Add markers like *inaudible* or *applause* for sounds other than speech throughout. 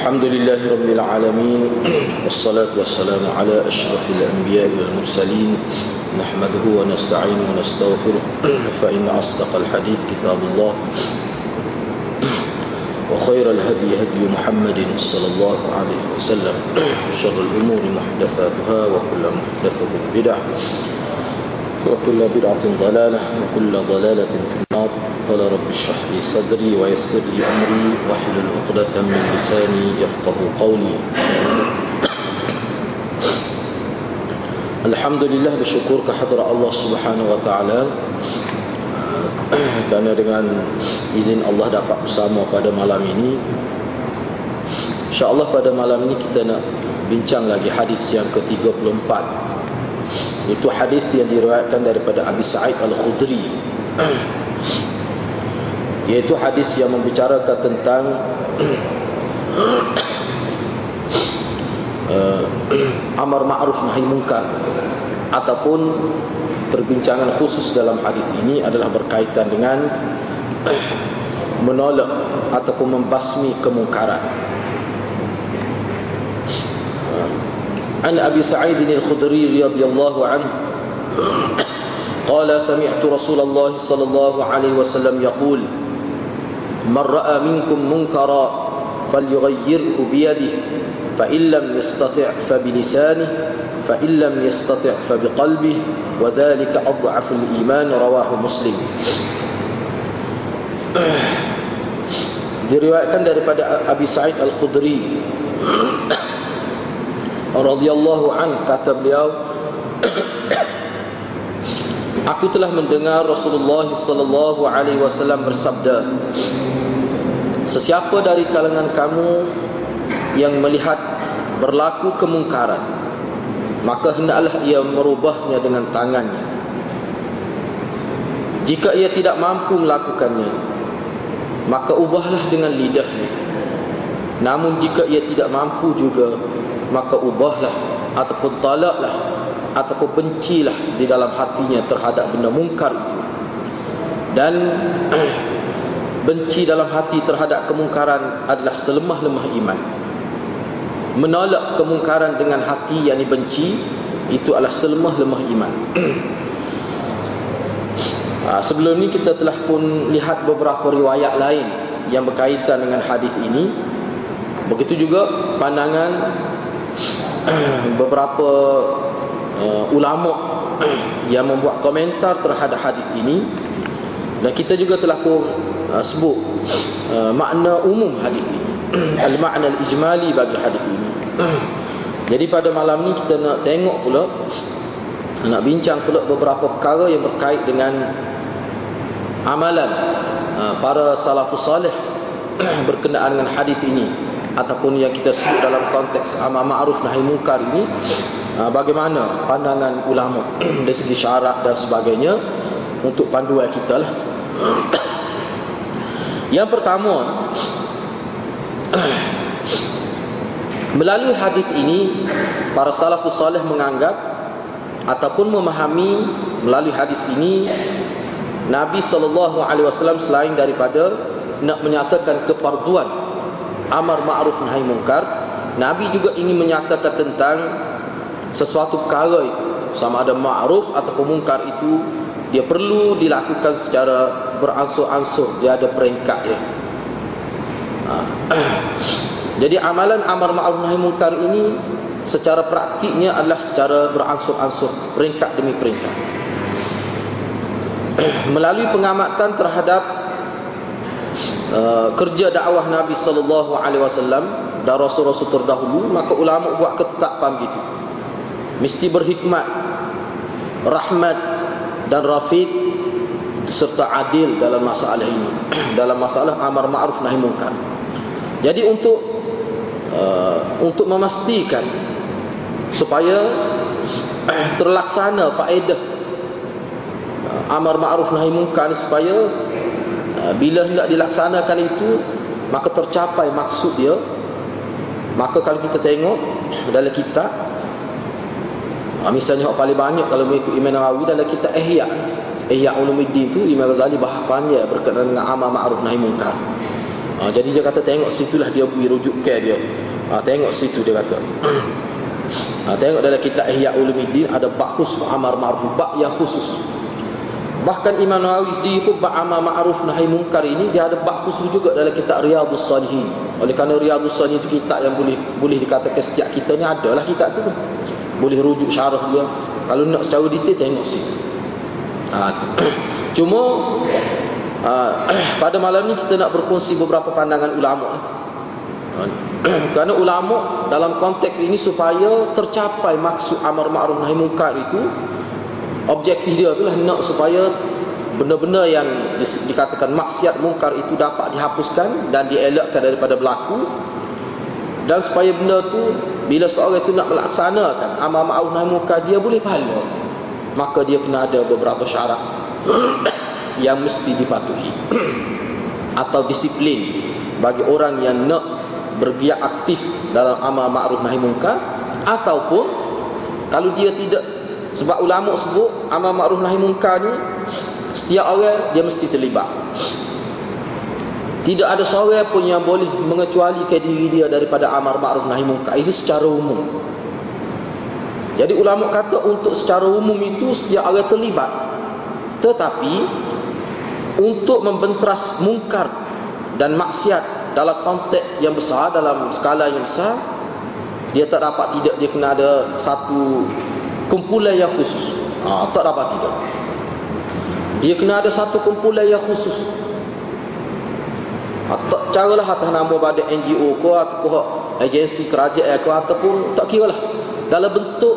الحمد لله رب العالمين والصلاة والسلام على أشرف الأنبياء والمرسلين. نحمده ونستعين ونستغفره فإن أصدق الحديث كتاب الله. وخير الهدي هدي محمد صلى الله عليه وسلم. شر الأمور محدثاتها وكل محدثة بدعة وكل بدعة ضلالة وكل ضلالة في النار. قال رب اشرح لي صدري ويسر لي أمري واحلل عقدة من لساني يفقه قولي Alhamdulillah bersyukur kehadrat Allah Subhanahu wa taala kerana dengan izin Allah dapat bersama pada malam ini. Insya-Allah pada malam ini kita nak bincang lagi hadis yang ke-34 itu hadis yang diriwayatkan daripada Abi Sa'id Al-Khudri *clears throat* iaitu hadis yang membicarakan tentang uh, *coughs* amar ma'ruf nahi munkar ataupun perbincangan khusus dalam hadis ini adalah berkaitan dengan *coughs* menolak ataupun membasmi kemungkaran. Eh, an Abi Sa'id Al-Khudri radhiyallahu anhu *coughs* qala sami'tu Rasulullah sallallahu alaihi wasallam yaqul من رأى منكم منكرا فليغيره بيده فإن لم يستطع فبلسانه فإن لم يستطع فبقلبه وذلك أضعف الإيمان رواه مسلم diriwayatkan daripada Abi Sa'id Al-Khudri radhiyallahu an kata beliau Aku telah mendengar Rasulullah sallallahu alaihi wasallam bersabda Sesiapa dari kalangan kamu yang melihat berlaku kemungkaran maka hendaklah ia merubahnya dengan tangannya. Jika ia tidak mampu melakukannya maka ubahlah dengan lidahnya. Namun jika ia tidak mampu juga maka ubahlah ataupun talaklah ataupun bencilah di dalam hatinya terhadap benda mungkar itu. Dan *clears throat* benci dalam hati terhadap kemungkaran adalah selemah-lemah iman. Menolak kemungkaran dengan hati yang dibenci itu adalah selemah-lemah iman. *clears throat* Sebelum ini kita telah pun lihat beberapa riwayat lain yang berkaitan dengan hadis ini. Begitu juga pandangan *clears throat* beberapa uh, ulama yang membuat komentar terhadap hadis ini. Dan kita juga telah pun uh, sebut uh, makna umum hadis ini. *clears throat* Al-makna al-ijmali bagi hadis ini. *clears throat* Jadi pada malam ni kita nak tengok pula nak bincang pula beberapa perkara yang berkait dengan amalan uh, para salafus salih *clears throat* berkenaan dengan hadis ini ataupun yang kita sebut dalam konteks amar ma'ruf nahi munkar ini uh, bagaimana pandangan ulama *clears throat* dari segi syarat dan sebagainya untuk panduan kita lah. *clears throat* Yang pertama *clears throat* melalui hadis ini para salafus salih menganggap ataupun memahami melalui hadis ini Nabi sallallahu alaihi wasallam selain daripada nak menyatakan kefarduan amar ma'ruf nahi munkar Nabi juga ingin menyatakan tentang sesuatu perkara itu. Sama ada ma'ruf ataupun munkar itu dia perlu dilakukan secara beransur-ansur dia ada peringkat dia. Ha. *clears throat* jadi amalan amar ma'ruf nahi munkar ini secara praktiknya adalah secara beransur-ansur peringkat demi peringkat. *clears throat* Melalui pengamatan terhadap uh, kerja dakwah Nabi sallallahu alaihi wasallam dan rasul-rasul terdahulu maka ulama buat ketetapan gitu. Mesti berhikmat rahmat dan rafiq serta adil dalam masalah ini. *clears throat* Dalam masalah amar ma'ruf nahi munkar jadi untuk uh, untuk memastikan supaya *clears throat* terlaksana faedah uh, amar ma'ruf nahi munkar supaya bila hendak dilaksanakan itu maka tercapai maksud dia. Maka kalau kita tengok dalam kitab uh, misalnya yang paling banyak kalau mengikut Imam Nawawi dalam kitab Ihya. Ihya Ulumuddin tu Imam Ghazali bahas panjang berkenaan dengan amal ma'ruf nahi munkar. ha, jadi dia kata tengok situlah dia beri rujuk ke dia. Ha, tengok situ dia kata. Ha, *clears throat* tengok dalam kitab Ihya Ulumuddin ada bab khusus amar ma'ruf bab yang khusus bahkan Imam Nawawi sendiri pun bab amar ma'ruf nahi munkar ini dia ada bab khusus juga dalam kitab Riyadhus Salihin. Oleh kerana Riyadhus Salihin itu kitab yang boleh boleh dikatakan setiap kita ni adalah kitab tu. Boleh rujuk syarah dia. Kalau nak secara detail tengok situ. Ha, *coughs* cuma ha, *coughs* pada malam ni kita nak berkongsi beberapa pandangan ulama. Ha, *coughs* kerana ulama dalam konteks ini supaya tercapai maksud amar ma'ruf nahi munkar itu objektif dia itulah nak supaya benda-benda yang dikatakan maksiat mungkar itu dapat dihapuskan dan dielakkan daripada berlaku. Dan supaya benda tu bila seorang itu nak melaksanakan amal ma'ruf nahi munkar dia boleh pahala. Maka dia kena ada beberapa syarat *coughs* yang mesti dipatuhi. *coughs* Atau disiplin bagi orang yang nak bergiat aktif dalam amal ma'ruf nahi munkar ataupun kalau dia tidak sebab ulama sebut amal ma'ruf nahi munkar ni setiap orang dia mesti terlibat tidak ada seorang pun yang boleh mengecualikan diri dia daripada amar ma'ruf nahi munkar itu secara umum. Jadi ulama kata untuk secara umum itu setiap orang terlibat. Tetapi untuk membenteras mungkar dan maksiat dalam konteks yang besar dalam skala yang besar dia tak dapat tidak dia kena ada satu kumpulan yang khusus. Ha, tak dapat tidak. Dia kena ada satu kumpulan yang khusus. Tak cara lah atas nama pada NGO ko ataupun agensi kerajaan ko ataupun tak kira lah dalam bentuk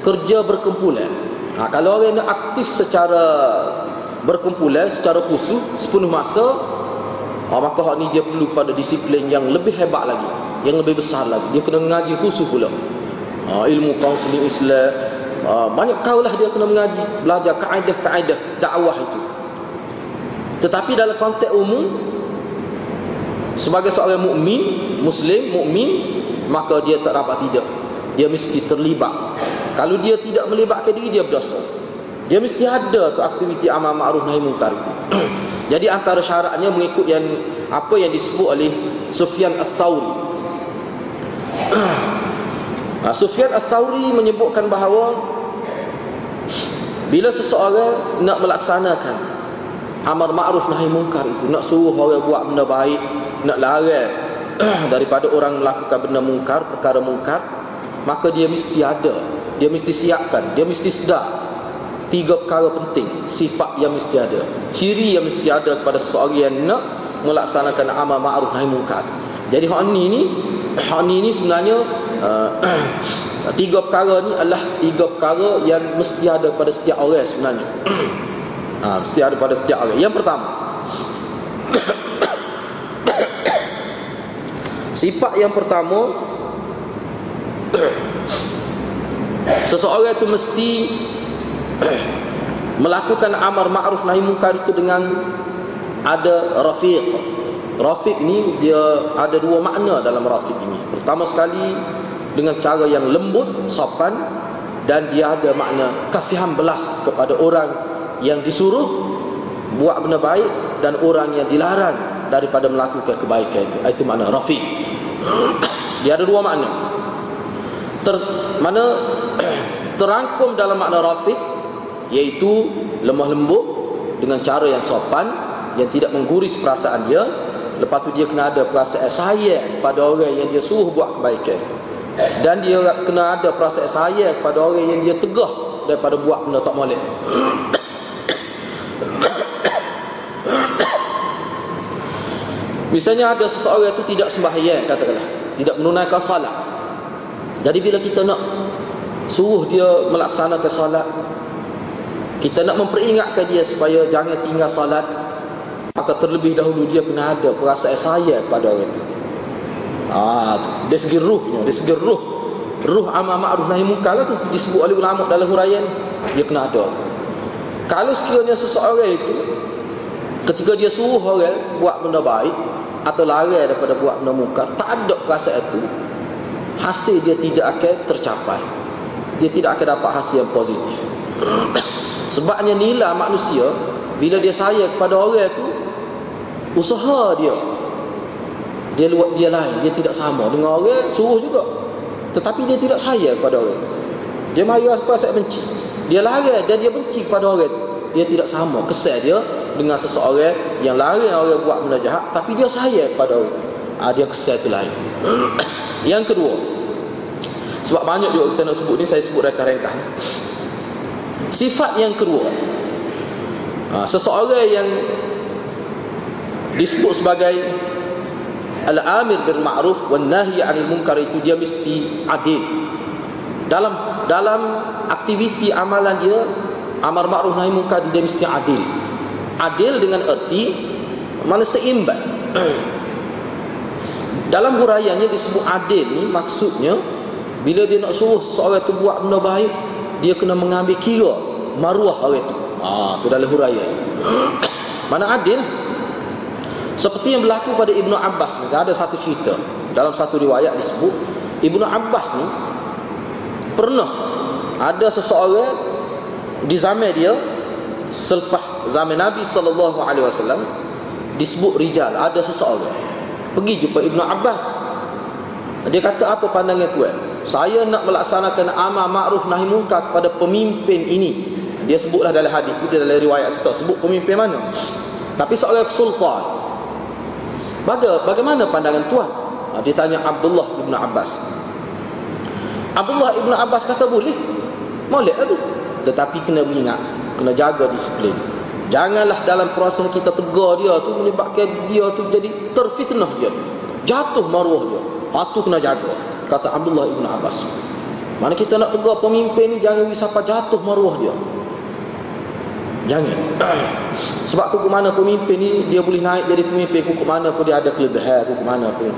kerja berkumpulan. Ha, kalau orang yang aktif secara berkumpulan secara khusus sepenuh masa ha, maka hak ni dia perlu pada disiplin yang lebih hebat lagi yang lebih besar lagi. Dia kena mengaji khusus pula. Ha, ilmu kaunseling Islam ha, banyak kau lah dia kena mengaji belajar kaedah-kaedah dakwah itu tetapi dalam konteks umum sebagai seorang mukmin, muslim, mukmin, maka dia tak dapat tidak. Dia mesti terlibat. Kalau dia tidak melibatkan diri dia berdosa. Dia mesti ada tu aktiviti amal ma'ruf nahi munkar itu. *clears throat* Jadi antara syaratnya mengikut yang apa yang disebut oleh Sufyan Ats-Tsauri. Nah, *clears throat* Sufyan Ats-Tsauri menyebutkan bahawa bila seseorang nak melaksanakan amar ma'ruf nahi munkar itu, nak suruh orang buat benda baik, nak larang *clears throat* daripada orang melakukan benda mungkar, perkara mungkar, maka dia mesti ada, dia mesti siapkan, dia mesti sedar tiga perkara penting, sifat yang mesti ada, ciri yang mesti ada kepada seorang yang nak melaksanakan amal ma'ruf nahi mungkar. Jadi hak ni ni, hak ni ni sebenarnya uh, *clears throat* tiga perkara ni adalah tiga perkara yang mesti ada pada setiap orang sebenarnya. *coughs* ha, mesti ada pada setiap orang. Yang pertama, *coughs* Sifat yang pertama *coughs* Seseorang itu mesti Melakukan amar ma'ruf nahi munkar itu dengan Ada rafiq Rafiq ni dia ada dua makna dalam rafiq ini Pertama sekali Dengan cara yang lembut, sopan Dan dia ada makna kasihan belas kepada orang Yang disuruh Buat benda baik Dan orang yang dilarang Daripada melakukan kebaikan itu. Itu makna rafiq *coughs* dia ada dua makna. Ter, mana *coughs* terangkum dalam makna rafiq iaitu lemah lembut dengan cara yang sopan yang tidak mengguris perasaan dia. Lepas tu dia kena ada perasaan sayang pada orang yang dia suruh buat kebaikan dan dia kena ada perasaan sayang kepada orang yang dia tegah daripada buat benda tak molek Misalnya ada seseorang itu tidak sembahyang katakanlah, tidak menunaikan salat. Jadi bila kita nak suruh dia melaksanakan salat, kita nak memperingatkan dia supaya jangan tinggal salat, maka terlebih dahulu dia kena ada perasaan sayang kepada orang itu. Ah, dari segi ruhnya, dari segi ruh, ruh amal ma'ruf nahi munkar tu disebut oleh ulama dalam huraian dia kena ada. Kalau sekiranya seseorang itu ketika dia suruh orang buat benda baik, atau lari daripada buat benda munkar tak ada perasaan itu hasil dia tidak akan tercapai. Dia tidak akan dapat hasil yang positif. *coughs* Sebabnya nilai manusia bila dia sayang kepada orang itu usaha dia dia luat dia lain dia tidak sama. Dengan orang suruh juga. Tetapi dia tidak sayang kepada orang. Dia marah apa saya benci. Dia lari dan dia benci kepada orang. Dia tidak sama. Kesal dia dengan seseorang yang lari orang buat benda jahat tapi dia sayang kepada orang. Ha, dia kesal tu lain. *coughs* Yang kedua sebab banyak juga kita nak sebut ni saya sebut reka-reka sifat yang kedua. Ha, seseorang yang disebut sebagai al-amir bil ma'ruf wan nahi 'anil munkar itu dia mesti adil. Dalam dalam aktiviti amalan dia amar ma'ruf nahi munkar dia mesti adil. Adil dengan erti mana seimbang. dalam huraiannya disebut adil ni maksudnya bila dia nak suruh seorang tu buat benda baik dia kena mengambil kira maruah orang tu. Ah, tu dalam huraian. mana adil? Seperti yang berlaku pada Ibnu Abbas ni, ada satu cerita. Dalam satu riwayat disebut Ibnu Abbas ni pernah ada seseorang di zaman dia selepas zaman Nabi sallallahu alaihi wasallam disebut rijal ada seseorang. Pergi jumpa Ibnu Abbas. Dia kata apa pandangan tuan? Saya nak melaksanakan amal ma'ruf nahi munkar kepada pemimpin ini. Dia sebutlah dalam hadis itu dalam riwayat itu sebut pemimpin mana? Tapi seorang sultan Baga, bagaimana pandangan tuan? Ha, dia tanya Abdullah ibn Abbas. Abdullah ibn Abbas kata boleh. Boleh tu. Tetapi kena ingat, kena jaga disiplin. Janganlah dalam proses kita tegar dia tu menyebabkan dia tu jadi terfitnah dia. Jatuh maruah dia. Ha, tu kena jaga. Kata Abdullah ibn Abbas. Mana kita nak tegar pemimpin ni jangan wisapa jatuh maruah dia. Jangan. *clears throat* Sebab kuku mana pemimpin ni dia boleh naik jadi pemimpin kuku mana pun dia ada kelebihan kuku mana pun.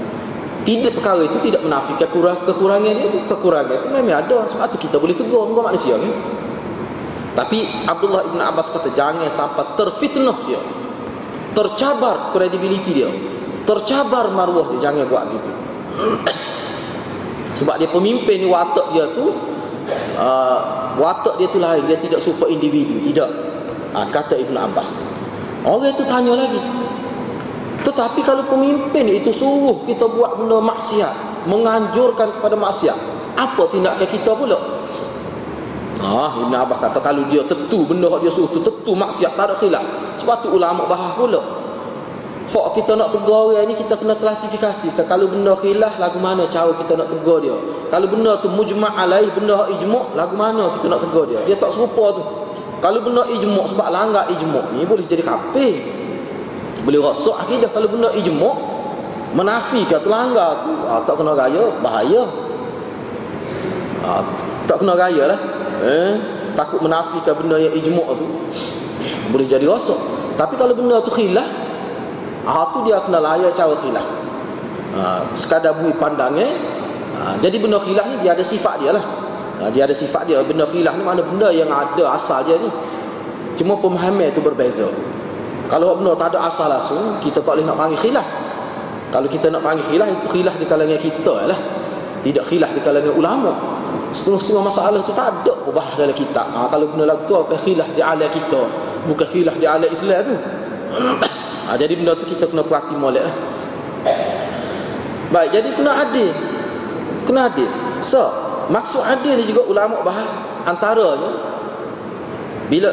Tidak perkara itu tidak menafikan kekurang, kekurangan dia kekurangan itu memang ada sebab itu kita boleh tegur muka manusia ni. Tapi Abdullah Ibn Abbas kata jangan sampai terfitnah dia. Tercabar kredibiliti dia. Tercabar maruah dia jangan buat gitu. *coughs* sebab dia pemimpin watak dia tu uh, watak dia tu lain dia tidak super individu tidak ha, kata Ibn Abbas orang itu tanya lagi tetapi kalau pemimpin itu suruh kita buat benda maksiat menganjurkan kepada maksiat apa tindakan kita pula Ah, Ibn Abbas kata kalau dia tentu benda yang dia suruh tu tentu maksiat tak ada khilaf. Sebab tu ulama bahas pula. Hak kita nak tegur orang ni kita kena klasifikasi. Kalau benda khilaf lagu mana cara kita nak tegur dia. Kalau benda tu mujma' alaih benda ijma' lagu mana kita nak tegur dia. Dia tak serupa tu. Kalau benda ijmuk sebab langgar ijmuk ni boleh jadi kafir. Boleh rosak akidah kalau benda ijmuk menafikan terlanggar tu ah, tak kena raya bahaya. Ah, tak kena raya lah. Eh, takut menafikan benda yang ijmuk tu boleh jadi rosak. Tapi kalau benda tu khilaf ah tu dia kena layak cara khilaf. Ah, sekadar bui pandangnya ah, jadi benda khilaf ni dia ada sifat dia lah. Ha, dia ada sifat dia benda khilaf ni mana benda yang ada asal dia ni. Cuma pemahaman itu berbeza. Kalau benda tak ada asal langsung, kita tak boleh nak panggil khilaf. Kalau kita nak panggil khilaf, itu khilaf di kalangan kita lah. Tidak khilaf di kalangan ulama. Setengah-setengah masalah itu tak ada ubah dalam kitab. Ha, kalau benda lagu tu apa khilaf di ala kita. Bukan khilaf di ala Islam tu. *coughs* ha, jadi benda tu kita kena perhati molek lah. Baik, jadi kena adil. Kena adil. So, maksud adil ni juga ulama bahas antaranya bila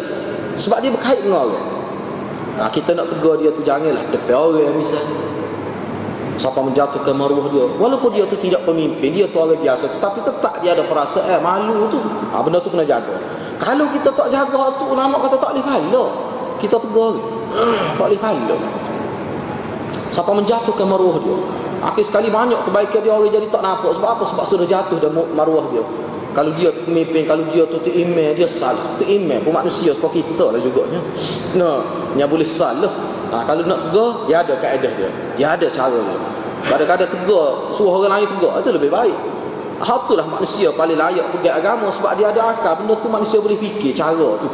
sebab dia berkait dengan orang. Ha, kita nak tegur dia tu janganlah depan orang misalnya siapa menjatuhkan maruah dia. Walaupun dia tu tidak pemimpin dia tu orang biasa tetapi tetap dia ada perasaan eh, malu tu. Ha, benda tu kena jaga. Kalau kita tak jaga tu ulama kata tak boleh pahala kita tegur *clears throat* tak boleh pahala siapa menjatuhkan maruah dia Akhir sekali banyak kebaikan dia orang jadi tak nampak sebab apa? Sebab sudah jatuh dah maruah dia. Kalau dia tu pemimpin, kalau dia tu imam, dia salah. Tu imam pun manusia seperti kita lah juga. Nah, yang boleh salah. Ha, kalau nak tegar, dia ada kaedah dia. Dia ada cara dia. Kadang-kadang tegar, suruh orang lain tegar, itu lebih baik. Ha, itulah manusia paling layak pergi agama sebab dia ada akal. Benda tu manusia boleh fikir cara tu.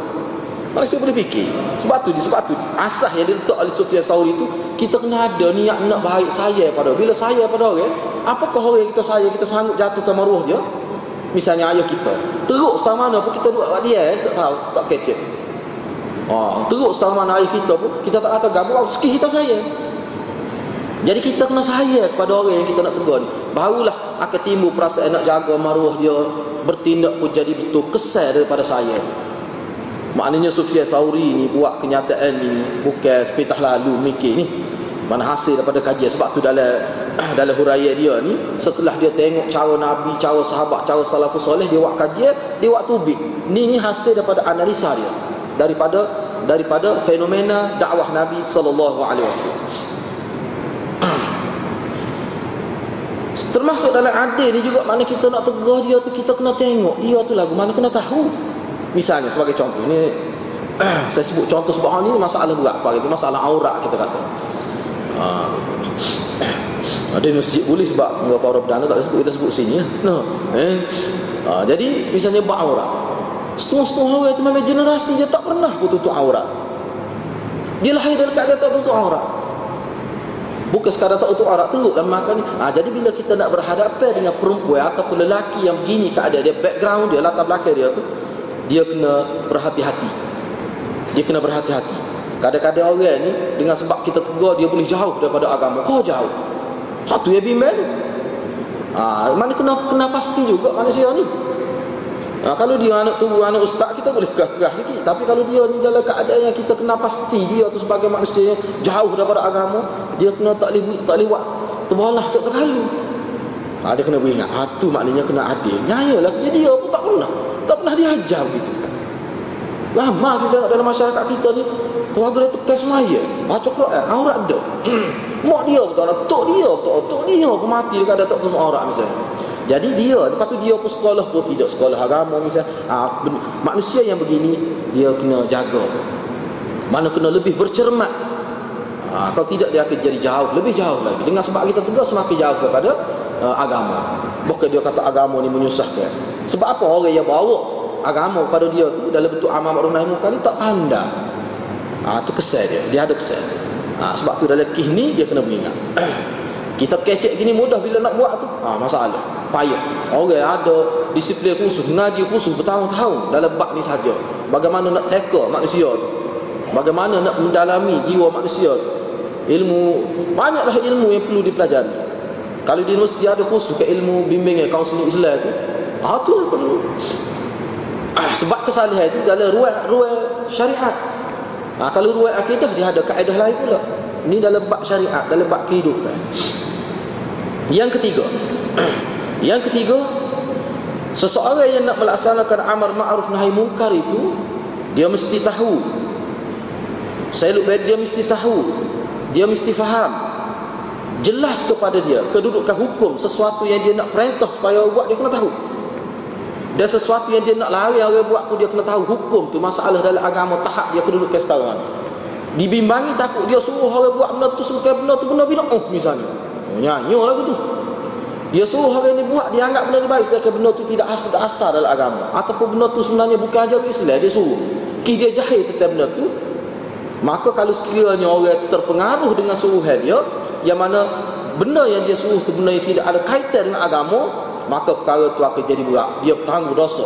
Manusia boleh fikir. Sebab tu, sebab tu asah yang diletak oleh Sufyan Sauri tu kita kena ada niat nak baik saya pada bila saya pada orang, apakah orang kita saya kita sanggup jatuhkan maruah dia? Misalnya ayah kita. Teruk sama mana pun kita buat dia, eh, tak tahu, tak kecek. Oh, teruk sama mana ayah kita pun kita tak ada gambar sikit kita saya. Jadi kita kena sayang kepada orang yang kita nak tegur ni. Barulah akan timbul perasaan nak jaga maruah dia bertindak pun jadi betul kesal daripada saya. Maknanya Sufyan Sauri ni buat kenyataan ni bukan sepitah lalu mikir ni. Mana hasil daripada kajian sebab tu dalam *clears throat* dalam huraian dia ni setelah dia tengok cara nabi, cara sahabat, cara salafus soleh dia buat kajian, dia buat tubik. Ni ni hasil daripada analisa dia daripada daripada fenomena dakwah Nabi sallallahu alaihi wasallam. *clears throat* Termasuk dalam adil ni juga mana kita nak tegur dia tu kita kena tengok dia tu lagu mana kena tahu. Misalnya sebagai contoh ni *clears throat* saya sebut contoh sebab ni masalah berat apa itu masalah aurat kita kata. Ha. Ada masjid boleh sebab beberapa orang berdana tak sebut kita sebut sini ya. No. Eh. Ha, jadi misalnya bab aurat. Setengah-setengah orang itu memang generasi dia tak pernah tutup aurat. Dia lahir dalam keadaan tak tutup aurat. Bukan sekadar tak untuk arak teruk dan makan ni. Ha, jadi bila kita nak berhadapan dengan perempuan ataupun lelaki yang begini keadaan dia, background dia, latar belakang dia tu, dia kena berhati-hati. Dia kena berhati-hati. Kadang-kadang orang ni dengan sebab kita tegur dia boleh jauh daripada agama. Kau jauh. Satu yang bimbang. Ha, mana kena kena pasti juga manusia ni. Ha, kalau dia anak tunggu anak ustaz kita boleh kerah-kerah sikit. Tapi kalau dia ni dalam keadaan yang kita kena pasti dia tu sebagai manusia jauh daripada agama, dia kena tak boleh tak boleh buat terbalah tak terlalu. Ha, dia kena beringat. Ha, tu maknanya kena adil. Nyayalah dia pun tak pernah. Tak pernah diajar begitu. Lama kita dalam masyarakat kita ni keluarga dia tekan semaya. Baca Quran, aurat ada. *clears throat* Mak dia betul, tok dia betul, tok dia pun mati dekat ada tak semua aurat misalnya. Jadi dia, lepas tu dia pun sekolah pun tidak sekolah agama misalnya. Ha, manusia yang begini, dia kena jaga. Mana kena lebih bercermat. Ha, kalau tidak dia akan jadi jauh, lebih jauh lagi. Dengan sebab kita tegas semakin jauh kepada uh, agama. Bukan dia kata agama ni menyusahkan. Sebab apa orang yang bawa agama pada dia tu dalam bentuk amal ma'ruf nahi munkar tak pandai. Ha, tu kesal dia. Dia ada kesal. Ha, sebab tu dalam kih ni dia kena beringat. *clears throat* Kita kecek gini mudah bila nak buat tu. Ha, masalah. Payah. Orang ada disiplin khusus, ngaji khusus bertahun-tahun dalam bab ni saja. Bagaimana nak teka manusia tu. Bagaimana nak mendalami jiwa manusia tu. Ilmu, banyaklah ilmu yang perlu dipelajari. Kalau di universiti ada khusus ke ilmu bimbingan kaunseling Islam tu, ha, tu yang perlu. Ah, sebab kesalahan itu dalam ruang-ruang syariat. Ha, kalau ruang akidah dia ada kaedah lain pula. Ini dalam bab syariat, dalam bab kehidupan. Yang ketiga *clears throat* Yang ketiga Seseorang yang nak melaksanakan amar ma'ruf nahi munkar itu Dia mesti tahu Saya lupa dia mesti tahu Dia mesti faham Jelas kepada dia Kedudukan hukum Sesuatu yang dia nak perintah Supaya buat dia kena tahu Dan sesuatu yang dia nak lari Orang buat pun dia kena tahu Hukum tu masalah dalam agama Tahap dia kedudukan setara Dibimbangi takut dia suruh orang buat benda tu Sebagai benda tu benda bina Oh misalnya Oh, nyanyi lagu tu. Dia suruh orang ni buat, dia anggap benda ni baik sedangkan benda tu tidak asal, asal dalam agama. Ataupun benda tu sebenarnya bukan ajar Islam, dia suruh. Ki dia jahil tentang benda tu. Maka kalau sekiranya orang terpengaruh dengan suruhan dia, yang mana benda yang dia suruh tu benda yang tidak ada kaitan dengan agama, maka perkara tu akan jadi berat. Dia tangguh dosa.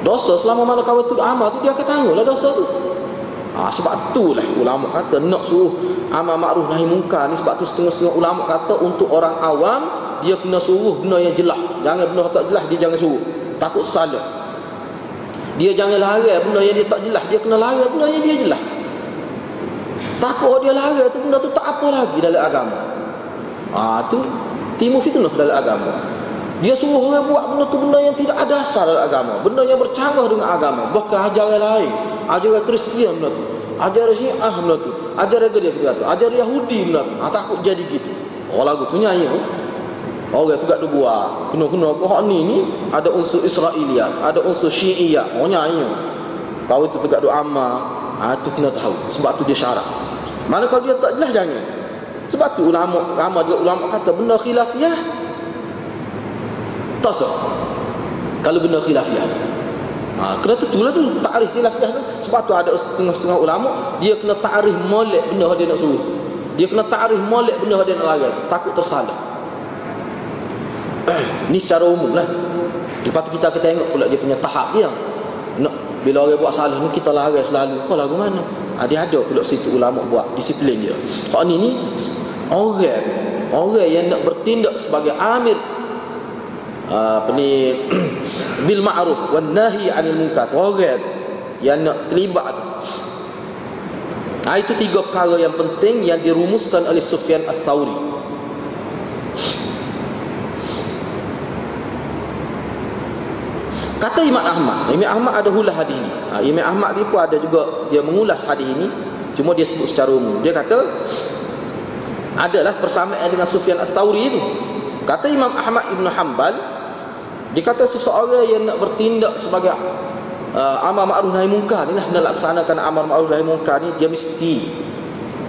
Dosa selama mana kawan tu amal tu dia akan tangguhlah dosa tu. Ha, sebab itulah ulama kata nak suruh amal ma'ruf nahi munkar ni sebab tu setengah-setengah ulama kata untuk orang awam dia kena suruh benda yang jelas. Jangan benda tak jelas dia jangan suruh. Takut salah. Dia jangan larang benda yang dia tak jelas, dia kena larang benda yang dia jelas. Takut dia larang tu benda tu tak apa lagi dalam agama. Ah ha, tu timu fitnah dalam agama. Dia suruh orang buat benda tu benda yang tidak ada asal dalam agama. Benda yang bercanggah dengan agama. Bahkan ajaran lain. Ajaran Kristian benda tu. Ajaran Syiah benda tu. Ajaran Gereja benda tu. Ajaran Yahudi benda tu. Ha, takut jadi gitu. Oh lagu tu nyanyi. Oh. Orang tu kat tu buat. Kena-kena. Oh ni ni ada unsur Israelia. Ada unsur Syiah. Oh nyanyi. Kau itu tegak doa amma. Ha, tu kena tahu. Sebab tu dia syarat. Mana kalau dia tak jelas jangan. Sebab tu ulama, ulama juga ulama kata benda khilafiyah. Tasah kalau benda khilafiah ha, kena tentulah tu ta'rif khilafiah tu. Sebab tu ada setengah-setengah ulama dia kena ta'rif molek benda dia nak suruh. Dia kena ta'rif molek benda dia nak larang takut tersalah. *clears throat* Ni secara umum lah. Lepas tu kita akan tengok pula dia punya tahap dia. Nak Bila orang buat salah ni kita lari selalu. Kau lagu mana? Ha, dia ada pula situ ulama buat disiplin dia. Kau ni ni orang orang yang nak bertindak sebagai amir apa ni *clears throat* bil ma'ruf wan nahi 'anil munkar orang yang nak terlibat tu Nah itu tiga perkara yang penting yang dirumuskan oleh Sufyan Ats-Tsauri. Kata Imam Ahmad, Imam Ahmad ada hulah hadis ini. Ha, Imam Ahmad dia pun ada juga dia mengulas hadis ini, cuma dia sebut secara umum. Dia kata adalah persamaan dengan Sufyan Ats-Tsauri itu. Kata Imam Ahmad Ibn Hanbal, dia kata seseorang yang nak bertindak sebagai uh, amal ma'ruf nahi munkar ni lah melaksanakan amal ma'ruf nahi munkar ni dia mesti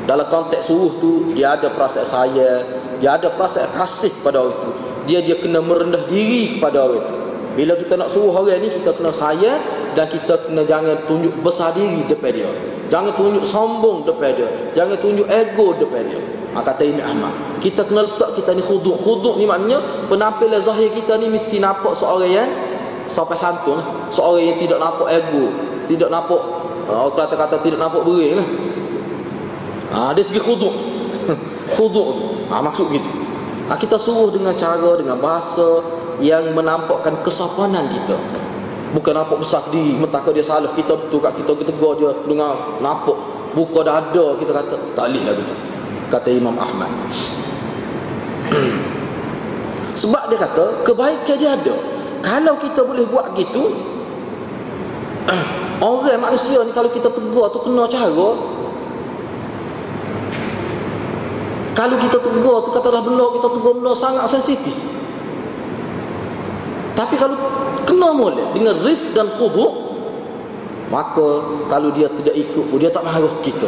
dalam konteks suruh tu dia ada perasaan saya, dia ada perasaan kasih pada orang itu. Dia dia kena merendah diri kepada orang itu. Bila kita nak suruh orang ni kita kena saya dan kita kena jangan tunjuk besar diri depan dia. Jangan tunjuk sombong depan dia. Jangan tunjuk ego depan dia. Ha, kata Imam Ahmad. Kita kena letak kita ni khuduk. Khuduk ni maknanya penampilan zahir kita ni mesti nampak seorang yang sampai santun. Seorang yang tidak nampak ego. Tidak nampak, uh, kata-kata tidak nampak beri lah. Ha, dia segi khuduk. *laughs* khuduk tu. Ha, maksud gitu. Ha, kita suruh dengan cara, dengan bahasa yang menampakkan kesopanan kita. Bukan nampak besar diri, mentaka dia salah. Kita betul kat kita, kita tegur dia dengan nampak. Buka dada, kita kata, tak lah gitu kata Imam Ahmad *clears throat* sebab dia kata kebaikan dia ada kalau kita boleh buat gitu *clears throat* orang manusia ni kalau kita tegur tu kena cara kalau kita tegur tu katalah benar kita tegur benar sangat sensitif tapi kalau kena molek dengan rif dan khudu maka kalau dia tidak ikut dia tak marah kita.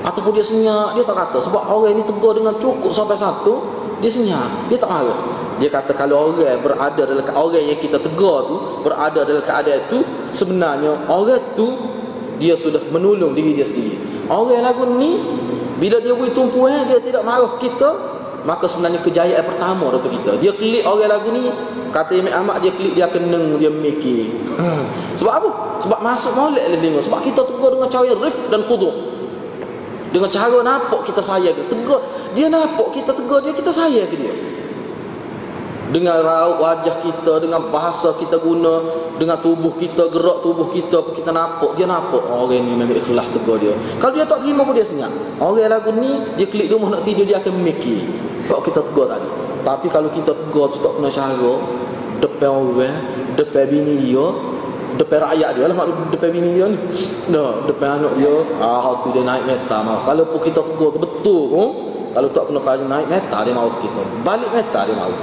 Ataupun dia senyap dia tak kata. Sebab orang ini tegur dengan cukup sampai satu dia senyap dia tak marah. Dia kata kalau orang berada dalam orang yang kita tegur tu berada dalam keadaan itu sebenarnya orang tu dia sudah menolong diri dia sendiri. Orang lagu ni bila dia beri tumpuan dia tidak marah kita maka sebenarnya kejayaan pertama untuk kita. Dia klik orang lagu ni kata Imam Ahmad dia klik dia keneng dia mikir hmm. sebab apa? Sebab masuk molek le sebab kita tegur dengan cara rif dan khudu dengan cara nampak kita sayang dia. Tegur dia nampak kita tegur dia kita sayang ke dia dengan raut wajah kita dengan bahasa kita guna dengan tubuh kita gerak tubuh kita kita nampak dia nampak oh, orang ni memang ikhlas tegur dia. Kalau dia tak terima pun dia senyap. Orang lagu ni dia klik rumah nak tidur dia akan memikir kok kita tegur tadi. Tapi kalau kita tegur tu tak kena cara depan orang depan bini dia depan rakyat dia. Lah maklum depan bini dia ni. Dah depan anak dia ah tu dia naik meta mau kalau pun kita tegur ke betul pun kalau tak kena kali naik meta dia mau kita. Balik meta dia mau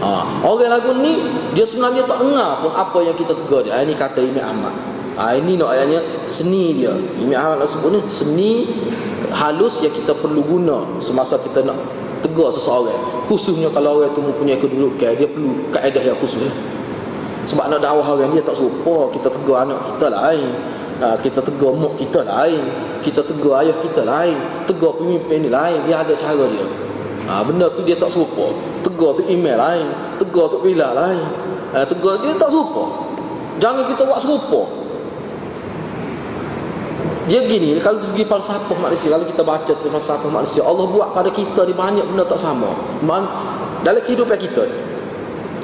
ha. orang lagu ni dia sebenarnya tak dengar pun apa yang kita tegur dia. Ini kata Imam Ahmad. Ha, ini nak ayatnya seni dia. Imam Ahmad nak sebut ni seni halus yang kita perlu guna semasa kita nak tegur seseorang. Khususnya kalau orang tu mempunyai kedudukan dia perlu kaedah yang khusus. Sebab nak dakwah orang dia tak serupa kita tegur anak kita lain. Ha, kita tegur mak kita lain. Kita tegur ayah kita lain. Tegur pemimpin ni lain. Dia ada cara dia ha, benda tu dia tak serupa tegur tu email lain tegur tu bila lain ha, tegur dia tak serupa jangan kita buat serupa dia gini kalau dari segi falsafah manusia kalau kita baca tentang falsafah manusia Allah buat pada kita di banyak benda tak sama dalam kehidupan kita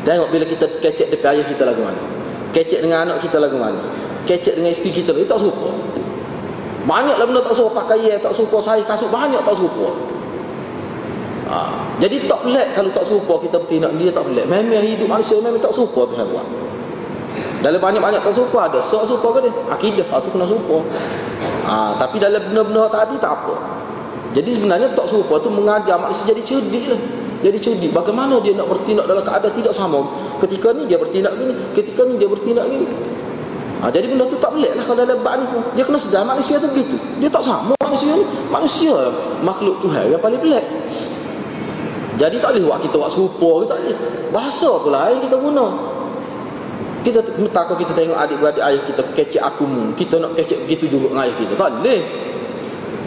Tengok bila kita kecek depan ayah kita lagu mana. Kecek dengan anak kita lagu mana. Kecek dengan isteri kita lagu. Tak serupa. Banyaklah benda tak serupa. Pakaian tak serupa. Saya kasut banyak tak serupa. Ha. Jadi tak pelik kalau tak serupa kita bertindak. Dia tak pelik. Memang hidup manusia memang tak serupa Tuhan buat. Dalam banyak-banyak tak serupa ada. Sok serupa ke dia? Akidah. Itu kena serupa. Ha. Tapi dalam benda-benda tadi tak apa. Jadi sebenarnya tak serupa tu mengajar manusia jadi cerdik lah jadi cerdik bagaimana dia nak bertindak dalam keadaan tidak sama ketika ni dia bertindak gini ketika ni dia bertindak gini ha, jadi benda tu tak pelik lah kalau dalam bab ni dia kena sedar manusia tu begitu dia tak sama manusia ni manusia makhluk Tuhan yang paling pelik jadi tak boleh buat kita buat serupa kita tak boleh. Bahasa pula yang kita guna. Kita takut kita tengok adik-beradik ayah kita kecek aku kita nak kecek begitu juga dengan ayah kita. Tak boleh.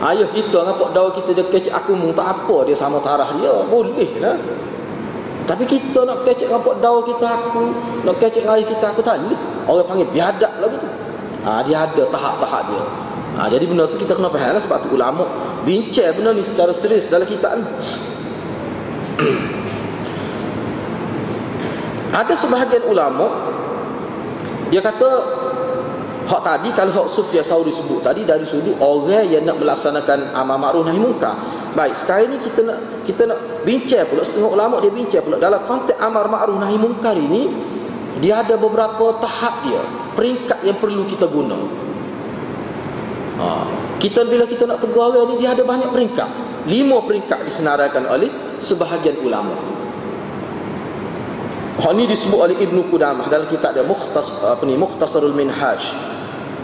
Ayah kita nampak daun kita dia kecek aku mung tak apa dia sama tarah dia. Boleh lah. Tapi kita nak kecek nampak daun kita aku, nak kecek ayah kita aku tak boleh. orang panggil biadab lagu tu ha, dia ada tahap-tahap dia. Ha, jadi benda tu kita kena faham lah sebab tu ulama bincang benda ni secara serius dalam kitab ni ada sebahagian ulama dia kata hak tadi kalau hak Sufyan Sauri sebut tadi dari sudut orang yang nak melaksanakan amal ma'ruf nahi munkar baik sekarang ni kita nak kita nak bincang pula setengah ulama dia bincang pula dalam konteks amar ma'ruf nahi munkar ini dia ada beberapa tahap dia peringkat yang perlu kita guna ha. kita bila kita nak tegur orang ni dia ada banyak peringkat lima peringkat disenaraikan oleh sebahagian ulama ini disebut oleh Ibnu Qudamah dalam kitab dia Mukhtas apa ni Mukhtasarul Minhaj.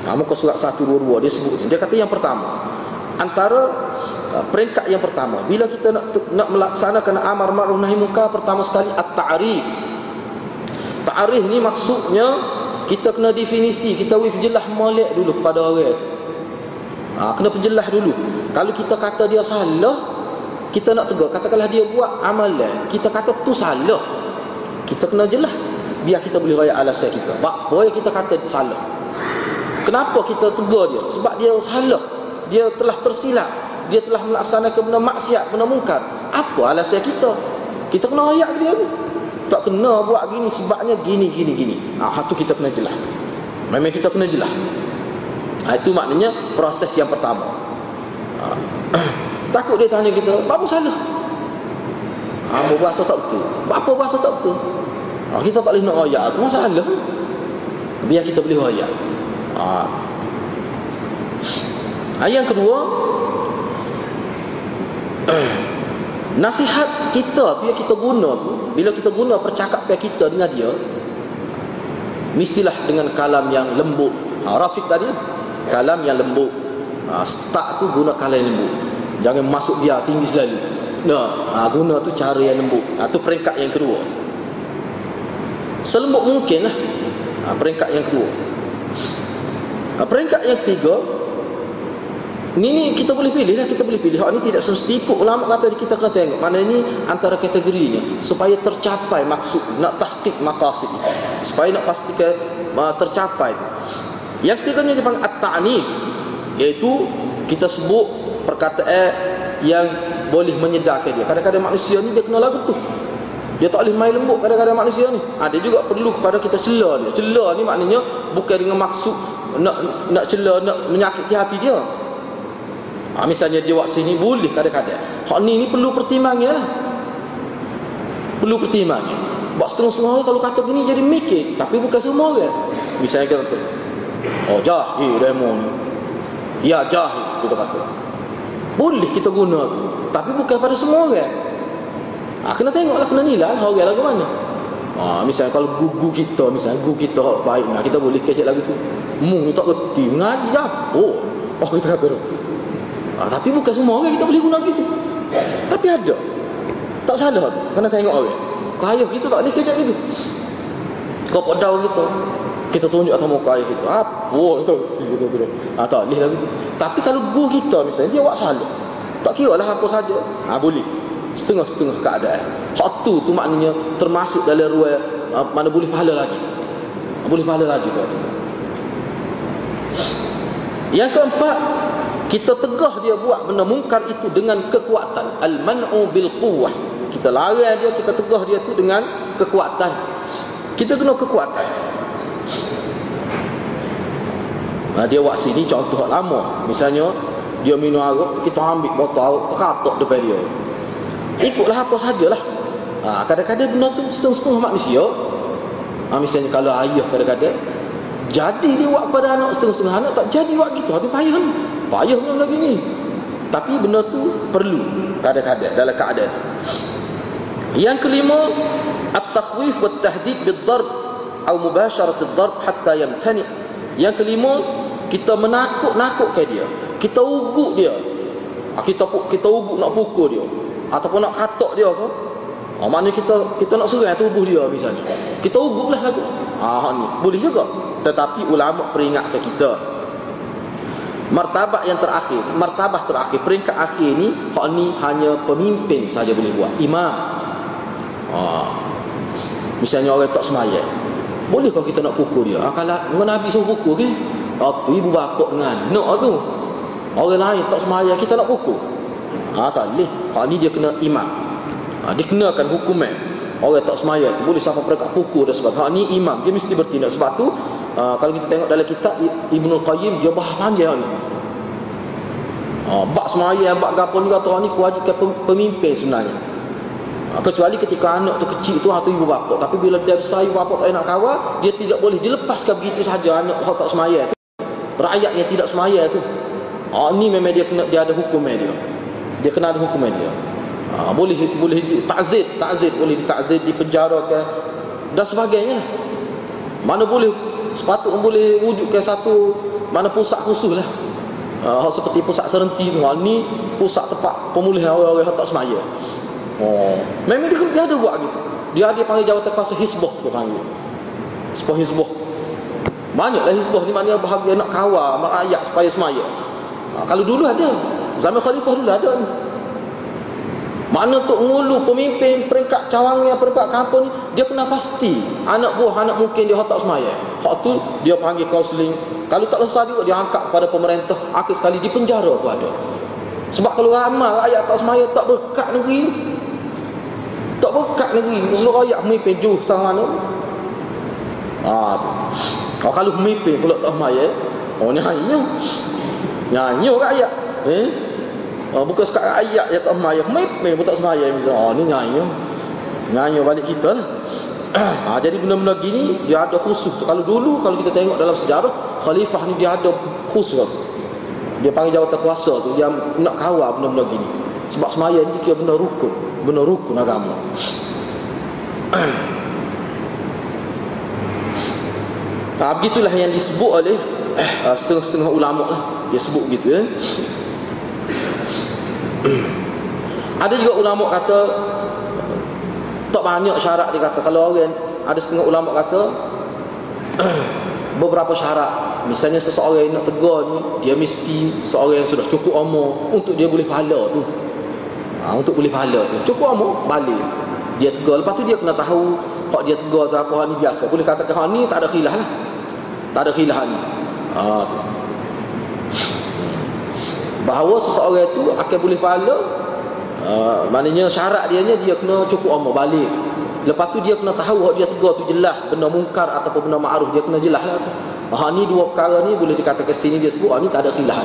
Ha, muka surat 122 dia sebut dia kata yang pertama antara uh, peringkat yang pertama bila kita nak nak melaksanakan amar ma'ruf nahi munkar pertama sekali at-ta'rif. Ta'rif ni maksudnya kita kena definisi, kita wif jelas molek dulu kepada orang. Ha, kena penjelas dulu. Kalau kita kata dia salah, kita nak tegur. Katakanlah dia buat amalan, kita kata tu salah. Kita kena jelas. Biar kita boleh raya alasan kita. Apa yang kita kata salah. Kenapa kita tegur dia? Sebab dia salah. Dia telah tersilap. Dia telah melaksanakan benda maksiat, benda mungkar. Apa alasan kita? Kita kena raya dia tu tak kena buat gini sebabnya gini gini gini ah ha, tu kita kena jelas memang kita kena jelas ha, itu maknanya proses yang pertama ha. *clears throat* takut dia tanya kita apa salah ha, apa bahasa tak betul apa bahasa tak betul ha, kita tak boleh nak royak tu masalah biar kita boleh royak ha. ha. yang kedua *clears throat* Nasihat kita bila kita guna tu, bila kita guna percakapan kita dengan dia, mestilah dengan kalam yang lembut. Ha, Rafiq tadi, kalam yang lembut. Ha, start tu guna kalam yang lembut. Jangan masuk dia tinggi selalu. Nah, ha, guna tu cara yang lembut. Ha, tu peringkat yang kedua. Selembut mungkin lah. Ha, peringkat yang kedua. Ha, peringkat yang ketiga, ini ni kita boleh pilih lah, kita boleh pilih. Hak ni tidak semesti ikut ulama kata kita kena tengok. Mana ini antara kategorinya supaya tercapai maksud nak tahqiq maqasid. Supaya nak pastikan uh, tercapai. Yang ketiga ni dipanggil at-ta'nif iaitu kita sebut perkataan yang boleh menyedarkan dia. Kadang-kadang manusia ni dia kena lagu tu. Dia tak boleh main lembut kadang-kadang manusia ni. Ha, dia juga perlu kepada kita celah dia. Celah ni maknanya bukan dengan maksud nak nak celah, nak menyakiti hati dia. Ha, misalnya dia buat sini boleh kadang-kadang. Hak ni ni perlu pertimbangan lah. Perlu pertimbangan. Buat setengah-setengah kalau kata gini jadi mikir. Tapi bukan semua orang. Misalnya kata. Oh jahil demo ni. Ya jahil kita kata. Boleh kita guna tu. Tapi bukan pada semua orang. Ha, kena tengoklah, kena nilai lah orang lagu mana. Ha, misalnya kalau gugu kita, misalnya gugu kita baik, nah, kita boleh kecek lagu tu. Mu ni tak kerti, ngaji apa? Oh kita kata. Ha, tapi bukan semua orang kita boleh guna gitu. Tapi ada. Tak salah tu. Kena tengok orang. Kaya kita tak boleh kerja gitu. Kau pedau kita. Kita tunjuk atas muka ayah kita. Apa itu? Gitu, gitu. Ha, tak boleh gitu. Tapi kalau guru kita misalnya, dia buat salah. Tak kira lah apa saja. Ha, boleh. Setengah-setengah keadaan. Hak tu maknanya termasuk dalam ruang ha, mana boleh pahala lagi. Ha, boleh pahala lagi tu. Yang keempat, kita tegah dia buat benda mungkar itu dengan kekuatan al-man'u bil quwwah kita larang dia kita tegah dia tu dengan kekuatan kita kena kekuatan nah, dia buat sini contoh lama. Misalnya dia minum arak kita ambil botol katok depan dia. Ikutlah apa sajalah ha, kadang-kadang benda tu setengah-setengah manusia. Ha, misalnya kalau ayah kadang-kadang jadi dia buat kepada anak setengah-setengah anak tak jadi buat gitu. Tapi payah ni. Payah belum lagi ni. Tapi benda tu perlu kadang-kadang dalam keadaan. Yang kelima at-takhwif wa at-tahdid bid-darb atau mubasharat ad-darb hatta yamtani. Yang kelima kita menakut-nakutkan dia. Kita uguk dia. Ah, kita kita uguk nak pukul dia. Ataupun nak katok dia ke ha, maknanya kita kita nak serang tubuh dia misalnya. Kita uguklah ah ha, ni. Boleh juga. Tetapi ulama peringatkan kita. Martabat yang terakhir. Martabat terakhir. Peringkat akhir ni hak ni hanya pemimpin saja boleh buat. Imam. Ha. misalnya orang tak semayang. Boleh kau kita nak pukul dia? Ha, kalau Nabi suruh pukul ke? Oh, tu ibu bapa dengan nak tu. Orang lain tak semaya kita nak pukul. Ha, tak boleh. Hak ni dia kena imam. Ha, dia kenakan hukuman. Orang tak semaya boleh sampai mereka pukul dan sebab. Hak ni imam. Dia mesti bertindak. Sebab tu, ha, kalau kita tengok dalam kitab Ibn Qayyim, dia bahas panjang ni. Ha, bak semaya, bak gapun juga tu, ni kewajikan pemimpin sebenarnya. Ha, kecuali ketika anak tu kecil tu atau ibu bapa tapi bila dia besar ibu bapa tak nak kawal dia tidak boleh dilepaskan begitu saja anak tak semaya tu rakyat yang tidak semaya tu ha, ni memang dia kena dia ada hukum dia dia kena ada hukum dia ha, boleh boleh takzid takzid boleh ditakzid dipenjarakan dan sebagainya mana boleh sepatutnya boleh wujudkan satu mana pusat khusus lah ha, seperti pusat serenti tu ha, ni pusat tempat pemulihan orang-orang tak semaya Oh. Memang dia, dia ada buat gitu. Dia ada panggil jawatan kuasa hisbah dia panggil. Sebuah hisbah. Banyaklah hisbah ni maknanya bahagia nak kawal rakyat supaya semaya. Ha, kalau dulu ada. Zaman khalifah dulu ada. Mana untuk ngulu pemimpin peringkat cawangnya peringkat kampung ni dia kena pasti anak buah anak mungkin dia tak semaya. Hak tu dia panggil kaunseling. Kalau tak lesar juga dia angkat kepada pemerintah akhir sekali di penjara tu ada. Sebab kalau ramai rakyat tak semaya tak berkat negeri tak berkat negeri Seluruh rakyat pemimpin juh setengah mana Ah tu. Oh, kalau pemimpin pula tak maya Oh nyanyi Nyanyi rakyat eh? Oh, bukan sekat rakyat yang tak maya Pemimpin pun tak semaya. Oh ni nyanyi Nyanyi balik kita lah Ha, *clears throat* jadi benda-benda gini dia ada khusus. Kalau dulu kalau kita tengok dalam sejarah khalifah ni dia ada khusus. Dia panggil jawatan kuasa tu dia nak kawal benda-benda gini. Sebab semaya ni kira benda rukun benar rukun agama *clears throat* nah, begitulah yang disebut oleh eh, uh, setengah-setengah ulama lah. Dia sebut gitu ya. Ada juga ulama kata tak banyak syarat dia kata. Kalau orang ada setengah ulama kata beberapa syarat misalnya seseorang yang nak tegur ni dia mesti seorang yang sudah cukup umur untuk dia boleh pahala tu. Ha, untuk boleh pahala tu. Cukup amu balik. Dia tegur. Lepas tu dia kena tahu kok dia tegur tu apa ni biasa. Boleh katakan hal ni tak ada khilaf lah tak ada khilaf ni ha, tu. bahawa seseorang itu akan boleh pahala uh, maknanya syarat dia nya dia kena cukup amu balik. Lepas tu dia kena tahu kok dia tegur tu jelas benda mungkar ataupun benda ma'ruf dia kena jelas lah tu. Ha, ni dua perkara ni boleh dikatakan sini dia sebut ha, ni tak ada khilaf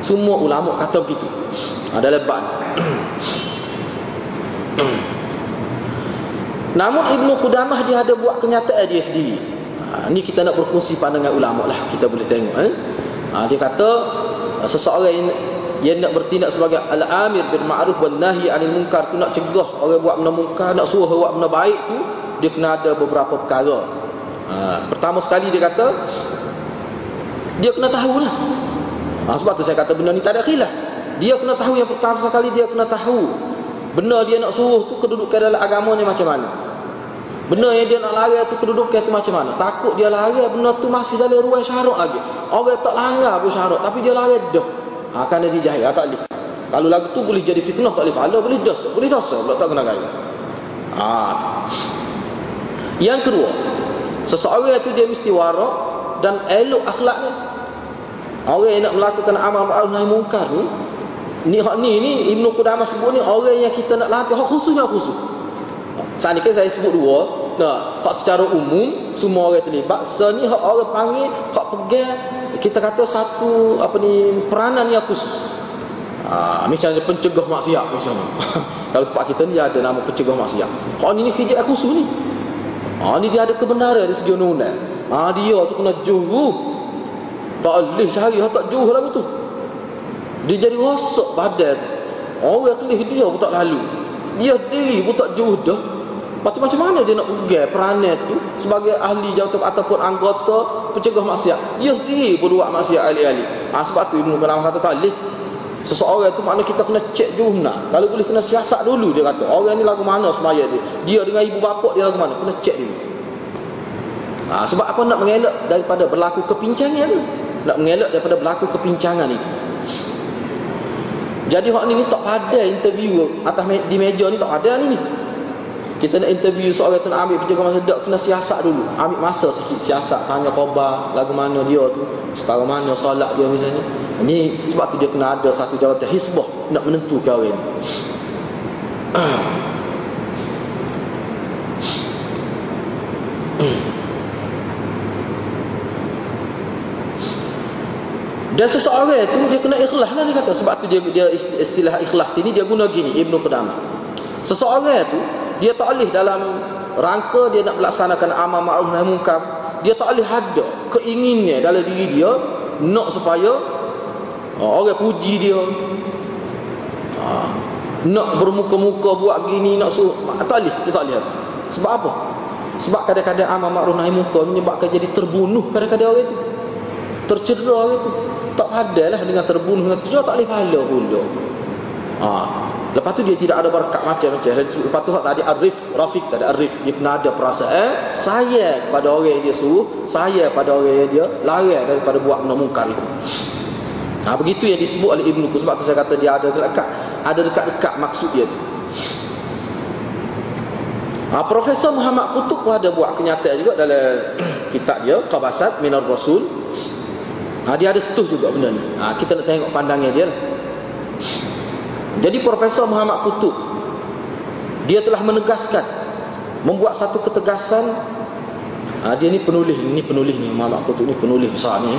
semua ulama kata begitu. Ada lebat *clears throat* namun Ibnu Qudamah dia ada buat kenyataan dia sendiri ha, ni kita nak berkongsi pandangan ulama lah kita boleh tengok eh? ha, dia kata seseorang yang, yang nak bertindak sebagai al-amir bil ma'ruf wal nahi anil munkar tu nak cegah orang buat benda munkar nak suruh buat benda baik tu dia kena ada beberapa perkara. Ha, pertama sekali dia kata dia kena tahu lah ha, sebab tu saya kata benda ni tak ada khilaf. Dia kena tahu yang pertama sekali dia kena tahu benda dia nak suruh tu kedudukan dalam agama ni macam mana benda yang dia nak lari tu kedudukan tu macam mana? Takut dia lari benda tu masih dalam ruang syarat lagi. Orang tak langgar pun syarat tapi dia lari dah ha, akan dia jahil ha, tak boleh. Kalau lagu tu boleh jadi fitnah tak boleh pahala boleh dosa boleh dosa pula tak kena gaya ha. yang kedua seseorang itu dia mesti warak dan elok akhlaknya orang yang nak melakukan amal ma'ruf nahi mungkar ni ni hak ni ni Ibnu Qudamah sebut ni orang yang kita nak latih khususnya khusus. Saat ni kan saya sebut dua. Nah, hak secara umum semua orang terlibat. So ni hak orang panggil hak pegang kita kata satu apa ni peranan yang khusus. Ha, misalnya pencegah maksiat misalnya. *laughs* Kalau pak kita ni ada nama pencegah maksiat. Hak ni ni hijab khusus ni. Ha, ni dia ada kebenaran dari segi undang-undang. Ha, dia tu kena juru. Tak boleh hak tak juru lagu tu. Dia jadi rosak badan Orang tulis dia pun tak lalu Dia diri pun tak jauh dah Macam-macam mana dia nak ugai peranan tu Sebagai ahli jawatan ataupun anggota Pencegah maksiat? Dia sendiri pun buat maksiat ahli-ahli. Ha, Sebab tu Ibn Qanam kata tak boleh. Seseorang tu makna kita kena cek jauh nak. Kalau boleh kena siasat dulu dia kata Orang ni lagu mana semaya dia? Dia dengan ibu bapa dia lagu mana? Kena cek dulu. Ha, Sebab apa nak mengelak daripada berlaku kepincangan? Tu Nak mengelak daripada berlaku kepincangan itu. Jadi hak ni, ni tak ada interview atas me di meja ni tak ada ni ni. Kita nak interview seorang tu nak ambil penjaga masa dak kena siasat dulu. Ambil masa sikit siasat. Tanya khabar lagu mana dia tu setara mana solat dia misalnya. Ini sebab tu dia kena ada satu jawatan hisbah nak menentukan orang Dan seseorang itu dia kena ikhlas lah dia kata. Sebab tu dia dia istilah ikhlas ini dia guna gini Ibnu Qudamah. Seseorang itu dia tak boleh dalam rangka dia nak melaksanakan amal ma'ruf nahi munkar. Dia tak boleh ada keinginannya dalam diri dia nak supaya uh, orang puji dia. Uh, nak bermuka-muka buat gini nak suruh tak boleh dia tak boleh. Sebab apa? Sebab kadang-kadang amal ma'ruf nahi munkar menyebabkan jadi terbunuh kadang-kadang orang itu. Tercedera orang itu. Tak padalah dengan terbunuh dengan sekejap tak boleh pahala pula. Ha. Lepas tu dia tidak ada berkat macam-macam. Lepas tu tadi Arif, Rafiq tadi Arif dia kena ada perasaan saya kepada orang yang dia suruh, saya pada orang yang dia larang daripada buat benda mungkar itu. Ha, begitu yang disebut oleh Ibnu Sebab tu saya kata dia ada dekat ada dekat-dekat maksud dia tu. Ha, Profesor Muhammad Kutub pun ada buat kenyataan juga dalam *clears throat* kitab dia Qabasat Minar Rasul. Ha, dia ada setuh juga benda ni. Ha, kita nak tengok pandangnya dia lah. Jadi Profesor Muhammad Kutub dia telah menegaskan membuat satu ketegasan ha, dia ni penulis ni penulis ni Muhammad Kutub ni penulis besar ni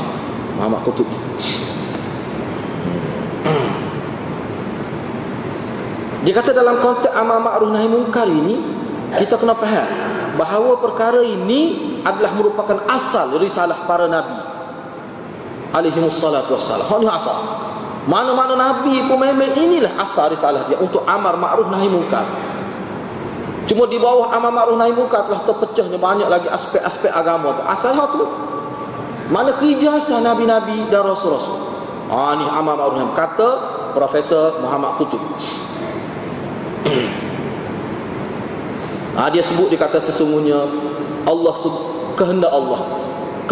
Muhammad Kutub ni. Dia kata dalam konteks amal ma'ruf nahi munkar ini kita kena faham bahawa perkara ini adalah merupakan asal risalah para nabi alaihi wassalam. Ini asal. Mana-mana Nabi pun memang inilah asal risalah dia untuk amar ma'ruf nahi munkar. Cuma di bawah amar ma'ruf nahi munkar telah terpecahnya banyak lagi aspek-aspek agama tu. Asalnya tu mana keijazah Nabi-Nabi dan Rasul-Rasul. Ah ni amar ma'ruf nahi kata Profesor Muhammad Kutub. ah *clears throat* dia sebut dia kata sesungguhnya Allah kehendak Allah,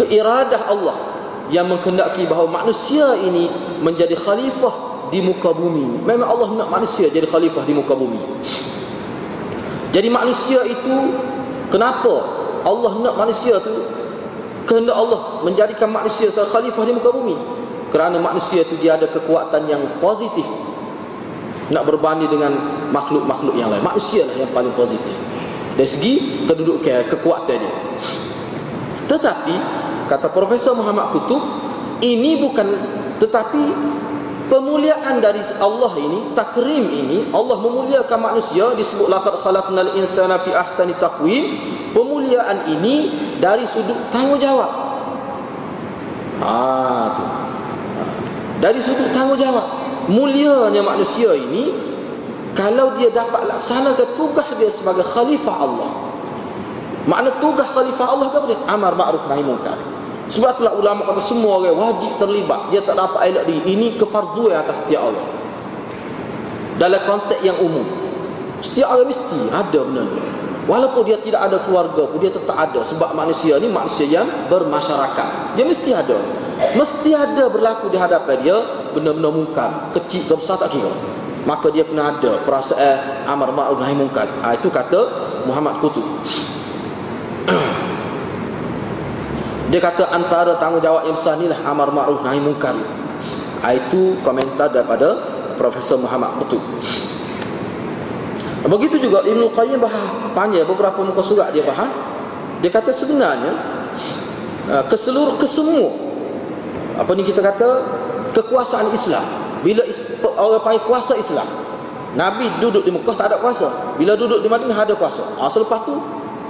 keiradah Allah yang menghendaki bahawa manusia ini menjadi khalifah di muka bumi. Memang Allah nak manusia jadi khalifah di muka bumi. Jadi manusia itu kenapa Allah nak manusia tu kehendak Allah menjadikan manusia sebagai khalifah di muka bumi? Kerana manusia itu dia ada kekuatan yang positif nak berbanding dengan makhluk-makhluk yang lain. Manusia lah yang paling positif. Dari segi kedudukan kekuatan dia. Tetapi kata Profesor Muhammad Kutub ini bukan tetapi pemuliaan dari Allah ini takrim ini Allah memuliakan manusia disebut laqad khalaqnal insana fi ahsani taqwim. Pemuliaan ini dari sudut tanggungjawab. Ha tu. Dari sudut tanggungjawab. Mulianya manusia ini kalau dia dapat laksanakan tugas dia sebagai khalifah Allah. Makna tugas khalifah Allah ke apa dia? Amar ma'ruf nahi munkar sebab itulah ulama kata semua orang wajib terlibat. Dia tak dapat elak diri. Ini kefarduan atas setiap orang. Dalam konteks yang umum. Setiap orang mesti ada benda ni. Walaupun dia tidak ada keluarga pun dia tetap ada. Sebab manusia ni manusia yang bermasyarakat. Dia mesti ada. Mesti ada berlaku di hadapan dia benda-benda mungkar. Kecil ke besar tak kira. Maka dia kena ada perasaan amar ma'ruf nahi mungkar. Ha, itu kata Muhammad Kutub. *clears throat* Dia kata antara tanggungjawab yang besar inilah amar ma'ruf nahi munkar. Ah, itu komentar daripada Profesor Muhammad Qutub. Begitu juga Ibn Qayyim bahas panjang beberapa muka surat dia bahas. Dia kata sebenarnya ah, keseluruh kesemua apa ni kita kata kekuasaan Islam bila orang panggil kuasa Islam Nabi duduk di Mekah tak ada kuasa bila duduk di Madinah ada kuasa ha, selepas tu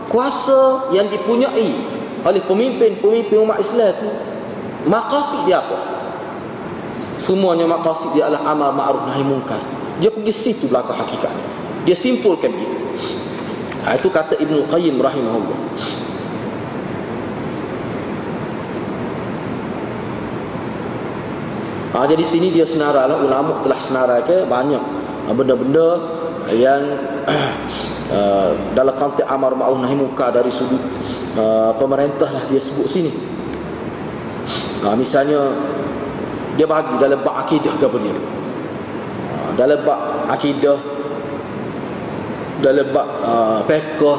kuasa yang dipunyai oleh pemimpin-pemimpin umat Islam itu maqasid dia apa? Semuanya maqasid dia adalah amal ma'ruf nahi munkar. Dia pergi situ belakang hakikatnya. Dia simpulkan begitu. Ha, itu kata Ibnu Qayyim rahimahullah. Ha, jadi sini dia senaralah ulama telah senaraikan banyak. Ha, benda-benda yang *clears throat* uh, dalam konteks amar ma'ruf nahi munkar dari sudut uh, pemerintah lah dia sebut sini uh, misalnya dia bagi dalam bab akidah ke apa dia uh, dalam bab akidah dalam bab uh, pekoh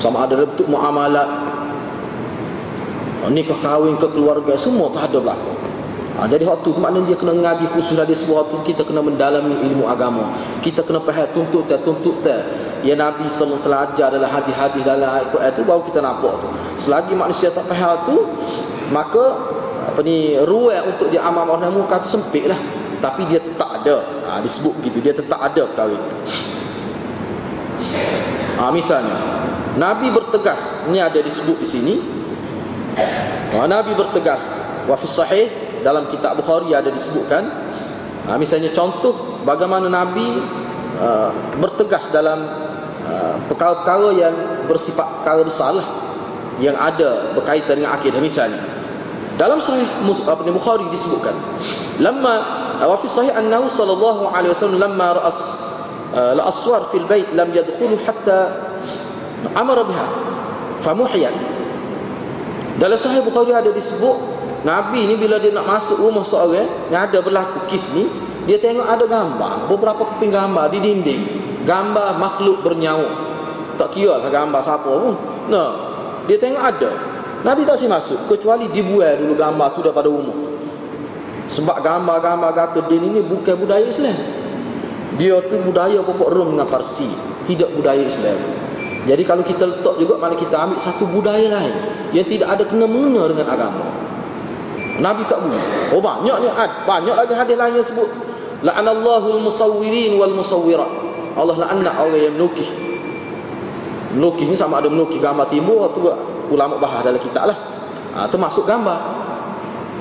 sama ada bentuk muamalat uh, nikah kahwin ke keluarga semua tak ada berlaku Ha, jadi waktu tu maknanya dia kena ngaji khusus dari sebuah tu kita kena mendalami ilmu agama. Kita kena faham tuntut tuntut. Ya Nabi alaihi wasallam ajar dalam hadis-hadis dalam Al-Quran tu baru kita nampak tu. Selagi manusia tak faham tu maka apa ni ruang untuk dia amal orang muka tu sempit lah. Tapi dia tetap ada. Ha, disebut begitu dia tetap ada perkara itu. Ha, misalnya Nabi bertegas ini ada disebut di sini. Ha, Nabi bertegas wa fi sahih dalam kitab Bukhari ada disebutkan ha, misalnya contoh bagaimana Nabi uh, bertegas dalam uh, perkara-perkara yang bersifat perkara besar lah, yang ada berkaitan dengan akidah misalnya dalam sahih apa ni Bukhari disebutkan lamma wa fi sahih annahu sallallahu alaihi wasallam lamma ra'as uh, la aswar fil bait lam yadkhulu hatta amara biha famuhiyat. Dalam sahih Bukhari ada disebut Nabi ni bila dia nak masuk rumah seorang yang ada berlaku kis ni, dia tengok ada gambar, beberapa keping gambar di dinding. Gambar makhluk bernyawa. Tak kira ke gambar siapa pun. Nah, dia tengok ada. Nabi tak sih masuk kecuali dibuat dulu gambar tu daripada rumah. Sebab gambar-gambar kata din ini bukan budaya Islam. Dia tu budaya pokok Rom dengan Parsi, tidak budaya Islam. Jadi kalau kita letak juga mana kita ambil satu budaya lain yang tidak ada kena mengena dengan agama. Nabi tak boleh. Oh banyak ni ad, banyak lagi hadis lain yang sebut la'anallahu al-musawwirin wal musawwirat. Allah la'anna orang yang melukis. Melukis ni sama ada melukis gambar timbul atau ulama bahas dalam kitab lah. Ha, termasuk gambar.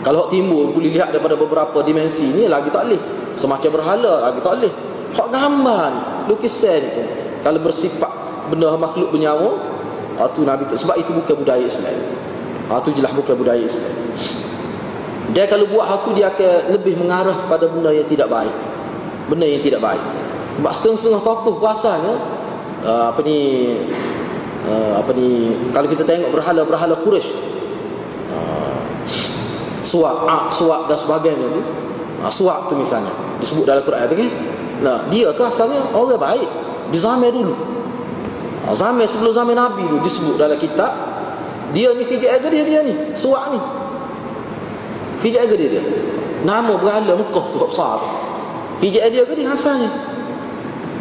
Kalau timbul boleh lihat daripada beberapa dimensi ni lagi tak boleh. Semacam berhala lagi tak boleh. Hak gambar ni, lukisan ni kalau bersifat benda makhluk bernyawa, ha, tu Nabi tu sebab itu bukan budaya Islam. Ha, tu jelas bukan budaya Islam. Dia kalau buat aku dia akan lebih mengarah pada benda yang tidak baik. Benda yang tidak baik. Sebab setengah-setengah tokoh kuasanya uh, apa ni uh, apa ni kalau kita tengok berhala-berhala Quraisy uh, suak, ak, suak dan sebagainya tu. Uh, suak tu misalnya disebut dalam Quran tu kan. Nah, dia tu asalnya orang baik di zaman dulu. Uh, zaman sebelum zaman Nabi tu disebut dalam kitab dia ni kerja aja dia dia ni, suak ni. Hijab ke dia dia? Nama berhala Mekah tu besar. Hijab dia ke dia asalnya?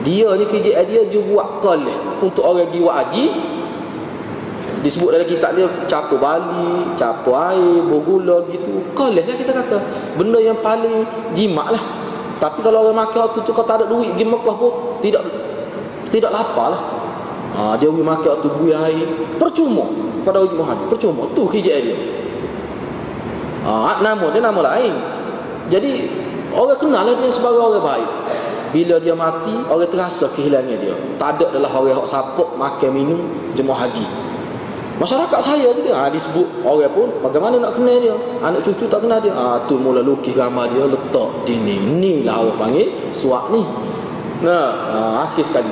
Dia ni hijab dia juga buat koleh untuk orang jiwa haji. Disebut dalam kitab dia capur bali, capur air, bergula gitu. Koleh lah kita kata. Benda yang paling jimat lah. Tapi kalau orang makan waktu tu kau tak ada duit pergi Mekah pun tidak tidak lapar lah. Ha, dia pergi makan waktu buih air. Percuma pada uji Muhammad. Percuma. Tu hijab dia. Ha, nama dia nama lain. Jadi orang kenal dia sebagai orang baik. Bila dia mati, orang terasa kehilangan dia. Tak ada adalah orang yang sapuk makan minum jemaah haji. Masyarakat saya dia ha, disebut orang pun bagaimana nak kenal dia. Anak cucu tak kenal dia. Ah ha, tu mula lukis gambar dia letak dinding. Ni lah orang panggil suak ni. Nah, ha, akhir sekali.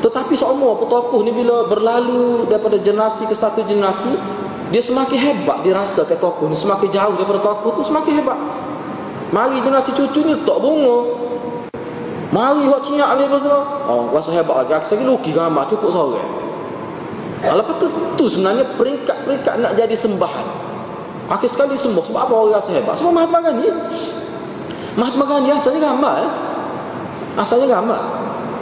Tetapi semua tokoh ni bila berlalu daripada generasi ke satu generasi, dia semakin hebat dia rasa tokoh ni. Semakin jauh daripada tokoh tu semakin hebat. Mari generasi cucu ni tak bunga. Mari buat cinyak ni oh rasa hebat lagi. Aku lagi lukis gambar cukup sore kalau betul tu sebenarnya peringkat-peringkat nak jadi sembahan. Akhir sekali sembuh sebab apa orang rasa hebat? Sebab Mahatma Gandhi. Mahatma Gandhi asalnya gambar eh? asalnya gambar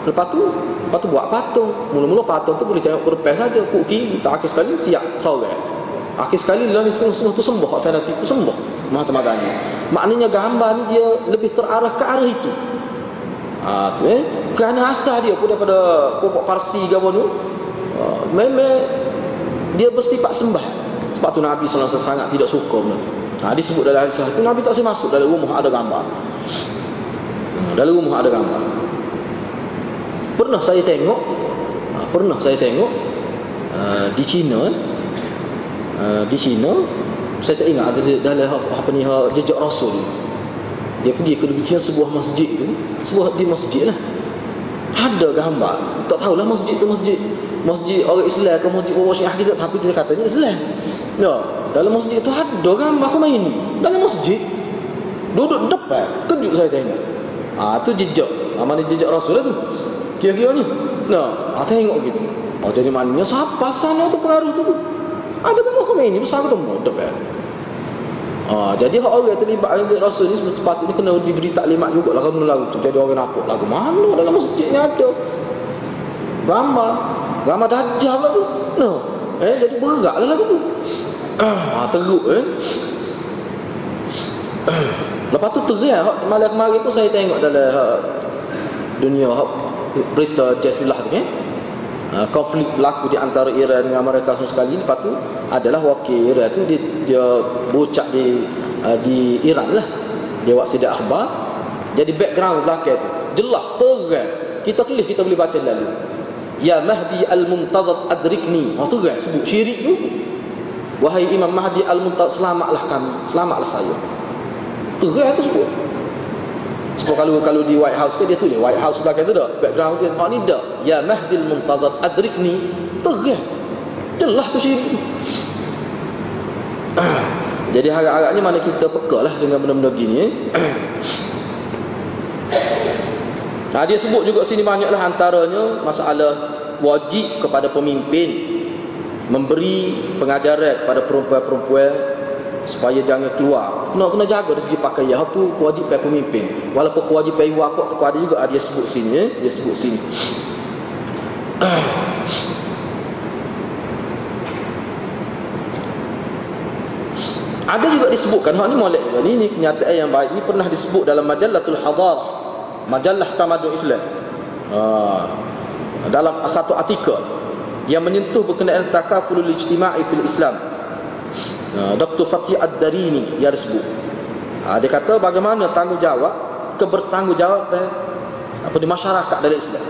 lepas tu lepas tu buat patung. Mula-mula patung tu boleh tengok kurpes saja kuki kita akhir sekali siap sore Akhir sekali lah ni setengah-setengah tu sembuh Hak fanatik tu sembuh Mahatma Gandhi Maknanya gambar ni dia lebih terarah ke arah itu. Ha, eh? Kerana asal dia pun daripada Pokok Parsi ke apa tu ha, Memang Dia bersifat sembah. Sebab tu Nabi SAW sangat tidak suka benda ha, Disebut dalam hadis itu Nabi tak boleh masuk dalam rumah ada gambar. Ha, Dalam rumah ada gambar. Pernah saya tengok ha, Pernah saya tengok uh, Di China eh, Ah, di China saya tak ingat ada dalam apa ni jejak rasul dia pergi ke dekat sebuah masjid tu sebuah di masjid lah. Ada gambar tak tahulah masjid tu masjid masjid orang Islam ke masjid orang Syiah kita tapi dia katanya Islam. Ya dalam masjid tu ada gambar aku main dalam masjid duduk depan kejut saya tengok. Ah tu jejak. Ah, mana jejak rasul lah tu? Kira-kira ni. Nah, ha, tengok gitu. Oh, jadi maknanya siapa sana tu pengaruh tu? Ada kan Khomeini besar tu modok kan. Ha, jadi hak orang terlibat dengan Rasul ni sepatutnya kena diberi taklimat juga lah kamu lagu tu. Jadi orang nampak lagu mana dalam masjidnya ada. Gambar. Gambar dajjal lah tu. No. Eh, jadi bergerak lah lagu tu. Ha, teruk eh. *coughs* Lepas tu terang malam kemarin tu saya tengok dalam dunia ha, berita jasilah tu kan. Ha, konflik berlaku di antara Iran dengan Amerika sama sekali. Lepas tu adalah wakil Iran tu dia, dia bocak di uh, di Iran lah. Dia buat sidak akhbar. Jadi background belakang tu jelas terang. Kita tulis kita boleh baca lalu. Ya Mahdi Al-Muntazad Adrikni. Oh, terang sebut syirik tu. Wahai Imam Mahdi Al-Muntazad Selamatlah kami. Selamatlah saya. Terang tu sebut sebab kalau kalau di White House ke dia tulis White House belakang tu dah background dia. Oh ni dah. Ya Mahdil Muntazad adrikni. Terang. Jelas tu syirik. *clears throat* Jadi harap-harap ni mana kita peka lah dengan benda-benda gini eh. *clears throat* Nah, dia sebut juga sini banyaklah antaranya masalah wajib kepada pemimpin memberi pengajaran kepada perempuan-perempuan supaya jangan keluar. Kena kena jaga dari segi pakaian. Tu kewajipan pemimpin. Walaupun kewajipan ibu apa tu ada juga dia sebut sini ya. dia sebut sini. *clears throat* Ada juga disebutkan hak ni molek juga. Ni, ni kenyataan yang baik. Ni pernah disebut dalam majallatul hadar majallah tamadun Islam. Ha, dalam satu artikel yang menyentuh berkenaan takafulul ijtima'i fil Islam Dr. Fatih Ad-Darini yang disebut. Ha, dia kata bagaimana tanggungjawab kebertanggungjawab apa di masyarakat dalam Islam.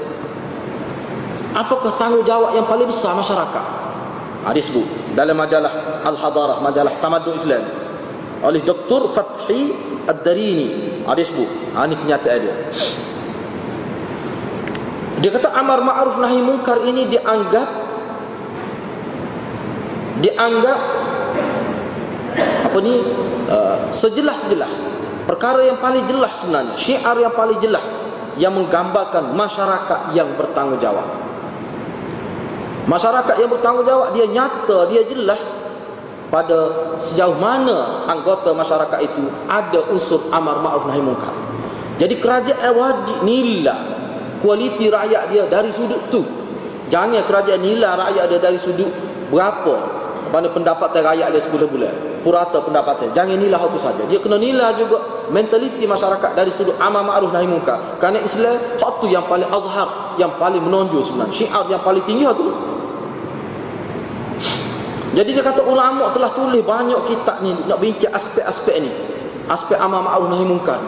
Apakah tanggungjawab yang paling besar masyarakat? Ha, dia sebut dalam majalah Al-Hadarah, majalah Tamadun Islam oleh Dr. Fatih Ad-Darini. Ha, dia sebut. Ha, ini kenyataan dia. Dia kata amar ma'ruf nahi munkar ini dianggap dianggap apa ni? Uh, sejelas-jelas. Perkara yang paling jelas sebenarnya syiar yang paling jelas yang menggambarkan masyarakat yang bertanggungjawab. Masyarakat yang bertanggungjawab dia nyata dia jelas pada sejauh mana anggota masyarakat itu ada unsur amar ma'ruf nahi munkar. Jadi kerajaan wajib nilai kualiti rakyat dia dari sudut tu. Jangan kerajaan nilai rakyat dia dari sudut berapa mana pendapatan rakyat dia sebulan bulan purata pendapatan jangan inilah itu saja. Dia kena nilai juga mentaliti masyarakat dari sudut amal ma'ruf nahi munkar. Kerana Islam satu yang paling azhar yang paling menonjol sebenarnya. Syiar yang paling tinggi itu jadi dia kata ulama telah tulis banyak kitab ni nak bincang aspek-aspek ni. Aspek amal ma'ruf nahi munkar.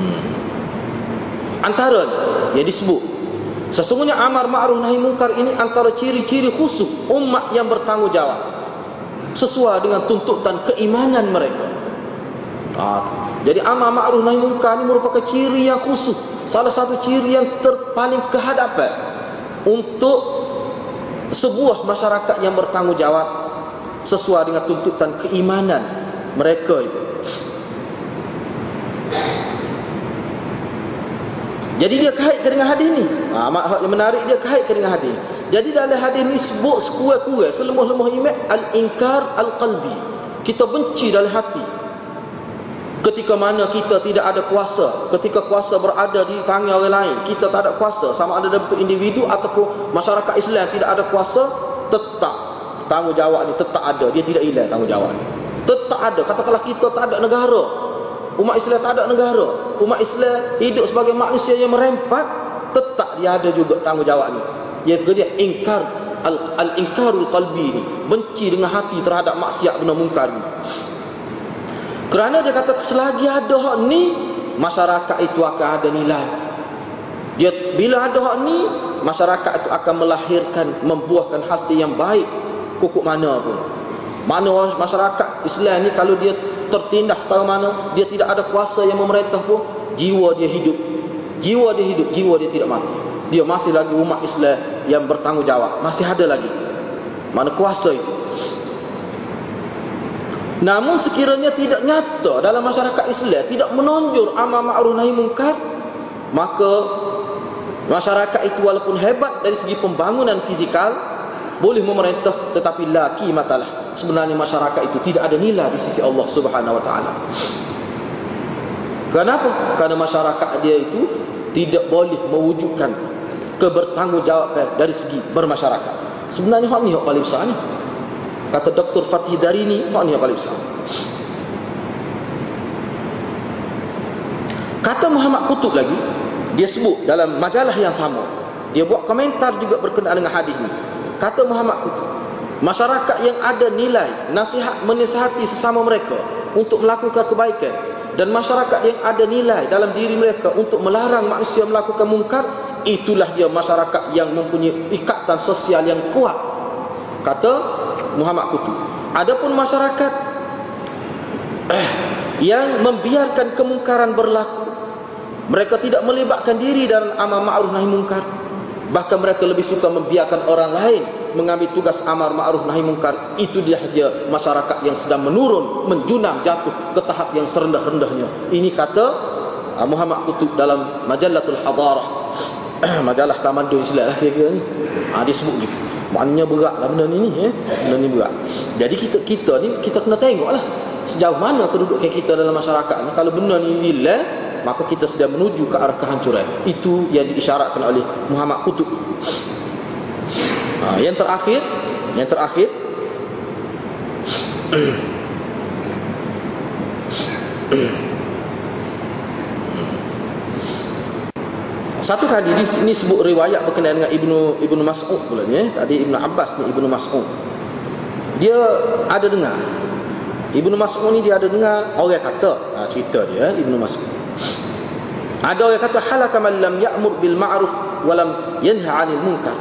Hmm. antara yang disebut Sesungguhnya amar ma'ruf nahi munkar ini antara ciri-ciri khusus umat yang bertanggungjawab sesuai dengan tuntutan keimanan mereka. Ha. Jadi amar ma'ruf nahi munkar ini merupakan ciri yang khusus, salah satu ciri yang terpaling kehadapan untuk sebuah masyarakat yang bertanggungjawab sesuai dengan tuntutan keimanan mereka itu. Jadi dia kaitkan dengan hadis ni. Ha, yang menarik dia kaitkan dengan hadis. Jadi dalam hadis ni sebut sekurang-kurang selemah-lemah iman al-inkar al-qalbi. Kita benci dalam hati. Ketika mana kita tidak ada kuasa, ketika kuasa berada di tangan orang lain, kita tak ada kuasa sama ada dalam bentuk individu ataupun masyarakat Islam tidak ada kuasa, tetap tanggungjawab ni tetap ada, dia tidak hilang tanggungjawab ni. Tetap ada. Katakanlah kita tak ada negara, Umat Islam tak ada negara. Umat Islam hidup sebagai manusia yang merempat, tetap dia ada juga tanggungjawab ni. Iaitu dia ingkar al-inkarul qalbi ni, benci dengan hati terhadap maksiat benda mungkar. Kerana dia kata selagi ada hak ni, masyarakat itu akan ada nilai. Dia bila ada hak ni, masyarakat itu akan melahirkan membuahkan hasil yang baik kukuk mana pun. Mana masyarakat Islam ni kalau dia tertindas setara mana dia tidak ada kuasa yang memerintah pun jiwa dia hidup jiwa dia hidup jiwa dia tidak mati dia masih lagi umat Islam yang bertanggungjawab masih ada lagi mana kuasa itu namun sekiranya tidak nyata dalam masyarakat Islam tidak menonjol amal ma'ruf nahi munkar maka Masyarakat itu walaupun hebat dari segi pembangunan fizikal boleh memerintah tetapi laki matalah sebenarnya masyarakat itu tidak ada nilai di sisi Allah Subhanahu wa taala. Kenapa? Karena masyarakat dia itu tidak boleh mewujudkan kebertanggungjawab dari segi bermasyarakat. Sebenarnya hak ni hak paling besar ni. Kata Dr. Fatih Darini, hak ni hak paling besar. Kata Muhammad Kutub lagi, dia sebut dalam majalah yang sama. Dia buat komentar juga berkenaan dengan hadis ni. Kata Muhammad Kutub, masyarakat yang ada nilai nasihat menasihati sesama mereka untuk melakukan kebaikan dan masyarakat yang ada nilai dalam diri mereka untuk melarang manusia melakukan mungkar itulah dia masyarakat yang mempunyai ikatan sosial yang kuat kata Muhammad Kutub adapun masyarakat eh, yang membiarkan kemungkaran berlaku mereka tidak melibatkan diri dalam amal ma'ruf nahi munkar. Bahkan mereka lebih suka membiarkan orang lain mengambil tugas amar ma'ruf nahi munkar. Itu dia dia masyarakat yang sedang menurun, menjunam, jatuh ke tahap yang serendah-rendahnya. Ini kata uh, Muhammad Kutub dalam Majallatul Hadarah. *clears throat* Majalah Tamadun Islam lah kira-kira ni. Ha, dia sebut gitu. Maknanya berat lah benda ni ni. Eh? Benda ni berat. Jadi kita kita ni, kita kena tengok lah. Sejauh mana kedudukan kita dalam masyarakat ni. Kalau benda ni lillah, maka kita sedang menuju ke arah kehancuran itu yang diisyaratkan oleh Muhammad Qutub ha, yang terakhir yang terakhir *clears throat* satu kali di sini sebut riwayat berkenaan dengan Ibnu Ibnu Mas'ud pula ni eh. tadi Ibnu Abbas ni Ibnu Mas'ud dia ada dengar Ibnu Mas'ud ni dia ada dengar orang kata ha, cerita dia Ibnu Mas'ud ada orang kata halaka man lam ya'mur bil ma'ruf wa lam yanha 'anil munkar.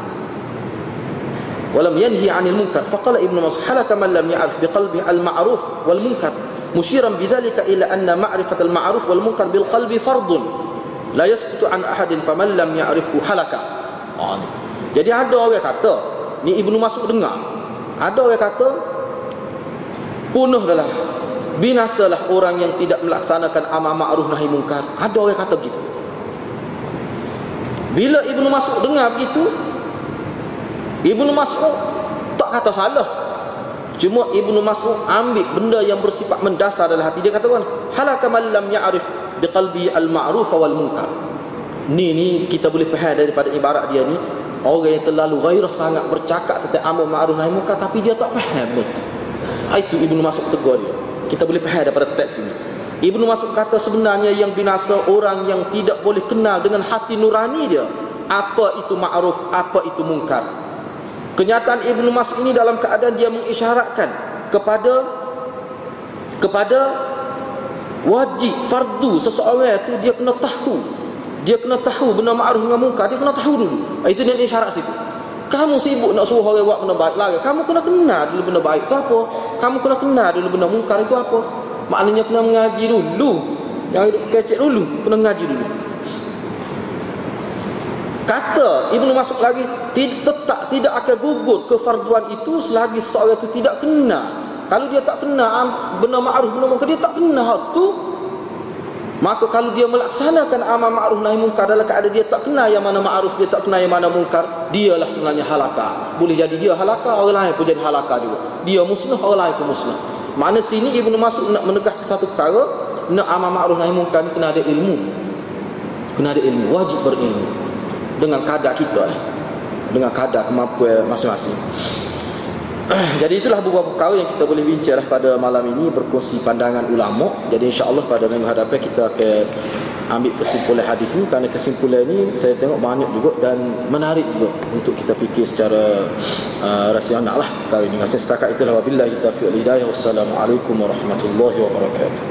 Wa lam yanhi 'anil munkar. Faqala Ibnu Mas'ud halaka man lam ya'rif bi qalbi al ma'ruf wal munkar. Musyiran bidzalika ila anna ma'rifat al ma'ruf wal munkar bil qalbi fardun. La yasqutu an ahadin faman lam ya'rifhu halaka. Oh, Jadi ada orang kata, ni Ibnu Mas'ud dengar. Ada orang kata punahlah binasalah orang yang tidak melaksanakan amal ma'ruf nahi munkar ada orang kata begitu bila Ibnu Mas'ud dengar begitu Ibnu Mas'ud tak kata salah cuma Ibnu Mas'ud ambil benda yang bersifat mendasar dalam hati. Dia kata kan halaka man lam ya'rif biqalbi al-ma'ruf wal munkar. Ni ni kita boleh faham daripada ibarat dia ni. Orang yang terlalu gairah sangat bercakap tentang amal ma'ruf nahi munkar tapi dia tak faham betul itu Ibnu Mas'ud tegur dia. Kita boleh faham daripada teks ini. Ibnu Mas'ud kata sebenarnya yang binasa orang yang tidak boleh kenal dengan hati nurani dia apa itu ma'ruf apa itu mungkar kenyataan Ibnu Mas'ud ini dalam keadaan dia mengisyaratkan kepada kepada wajib fardu seseorang itu dia kena tahu. Dia kena tahu benda ma'ruf dengan mungkar dia kena tahu dulu. Itu dia isyarat situ. Kamu sibuk nak suruh orang buat benda baik lagi kamu kena kenal dulu benda baik itu apa? Kamu kena kenal dulu benda mungkar itu apa? Maknanya kena mengaji dulu. Yang kecek dulu kena mengaji dulu kata Ibnu Masuk lagi tetap tidak akan gugur kefarduan itu selagi seorang itu tidak kenal kalau dia tak kenal benda ma'ruf benda mungkar dia tak kenal tu Maka kalau dia melaksanakan amal ma'ruf nahi munkar dalam keadaan dia tak kenal yang mana ma'ruf, dia tak kenal yang mana munkar, dialah sebenarnya halaka. Boleh jadi dia halaka, orang lain pun jadi halaka juga. Dia musnah, orang lain pun musnah. Mana sini Ibnu Mas'ud nak menegah satu perkara, nak amal ma'ruf nahi munkar kena ada ilmu. Kena ada ilmu, wajib berilmu. Dengan kadar kita. Dengan kadar kemampuan masing-masing. *clears throat* Jadi itulah beberapa perkara yang kita boleh bincanglah pada malam ini berkongsi pandangan ulama. Jadi insya-Allah pada minggu hadapan kita akan ambil kesimpulan hadis ini kerana kesimpulan ini saya tengok banyak juga dan menarik juga untuk kita fikir secara uh, rasional lah perkara ini. Saya setakat itulah wabillahi taufiq wal hidayah. Wassalamualaikum warahmatullahi wabarakatuh.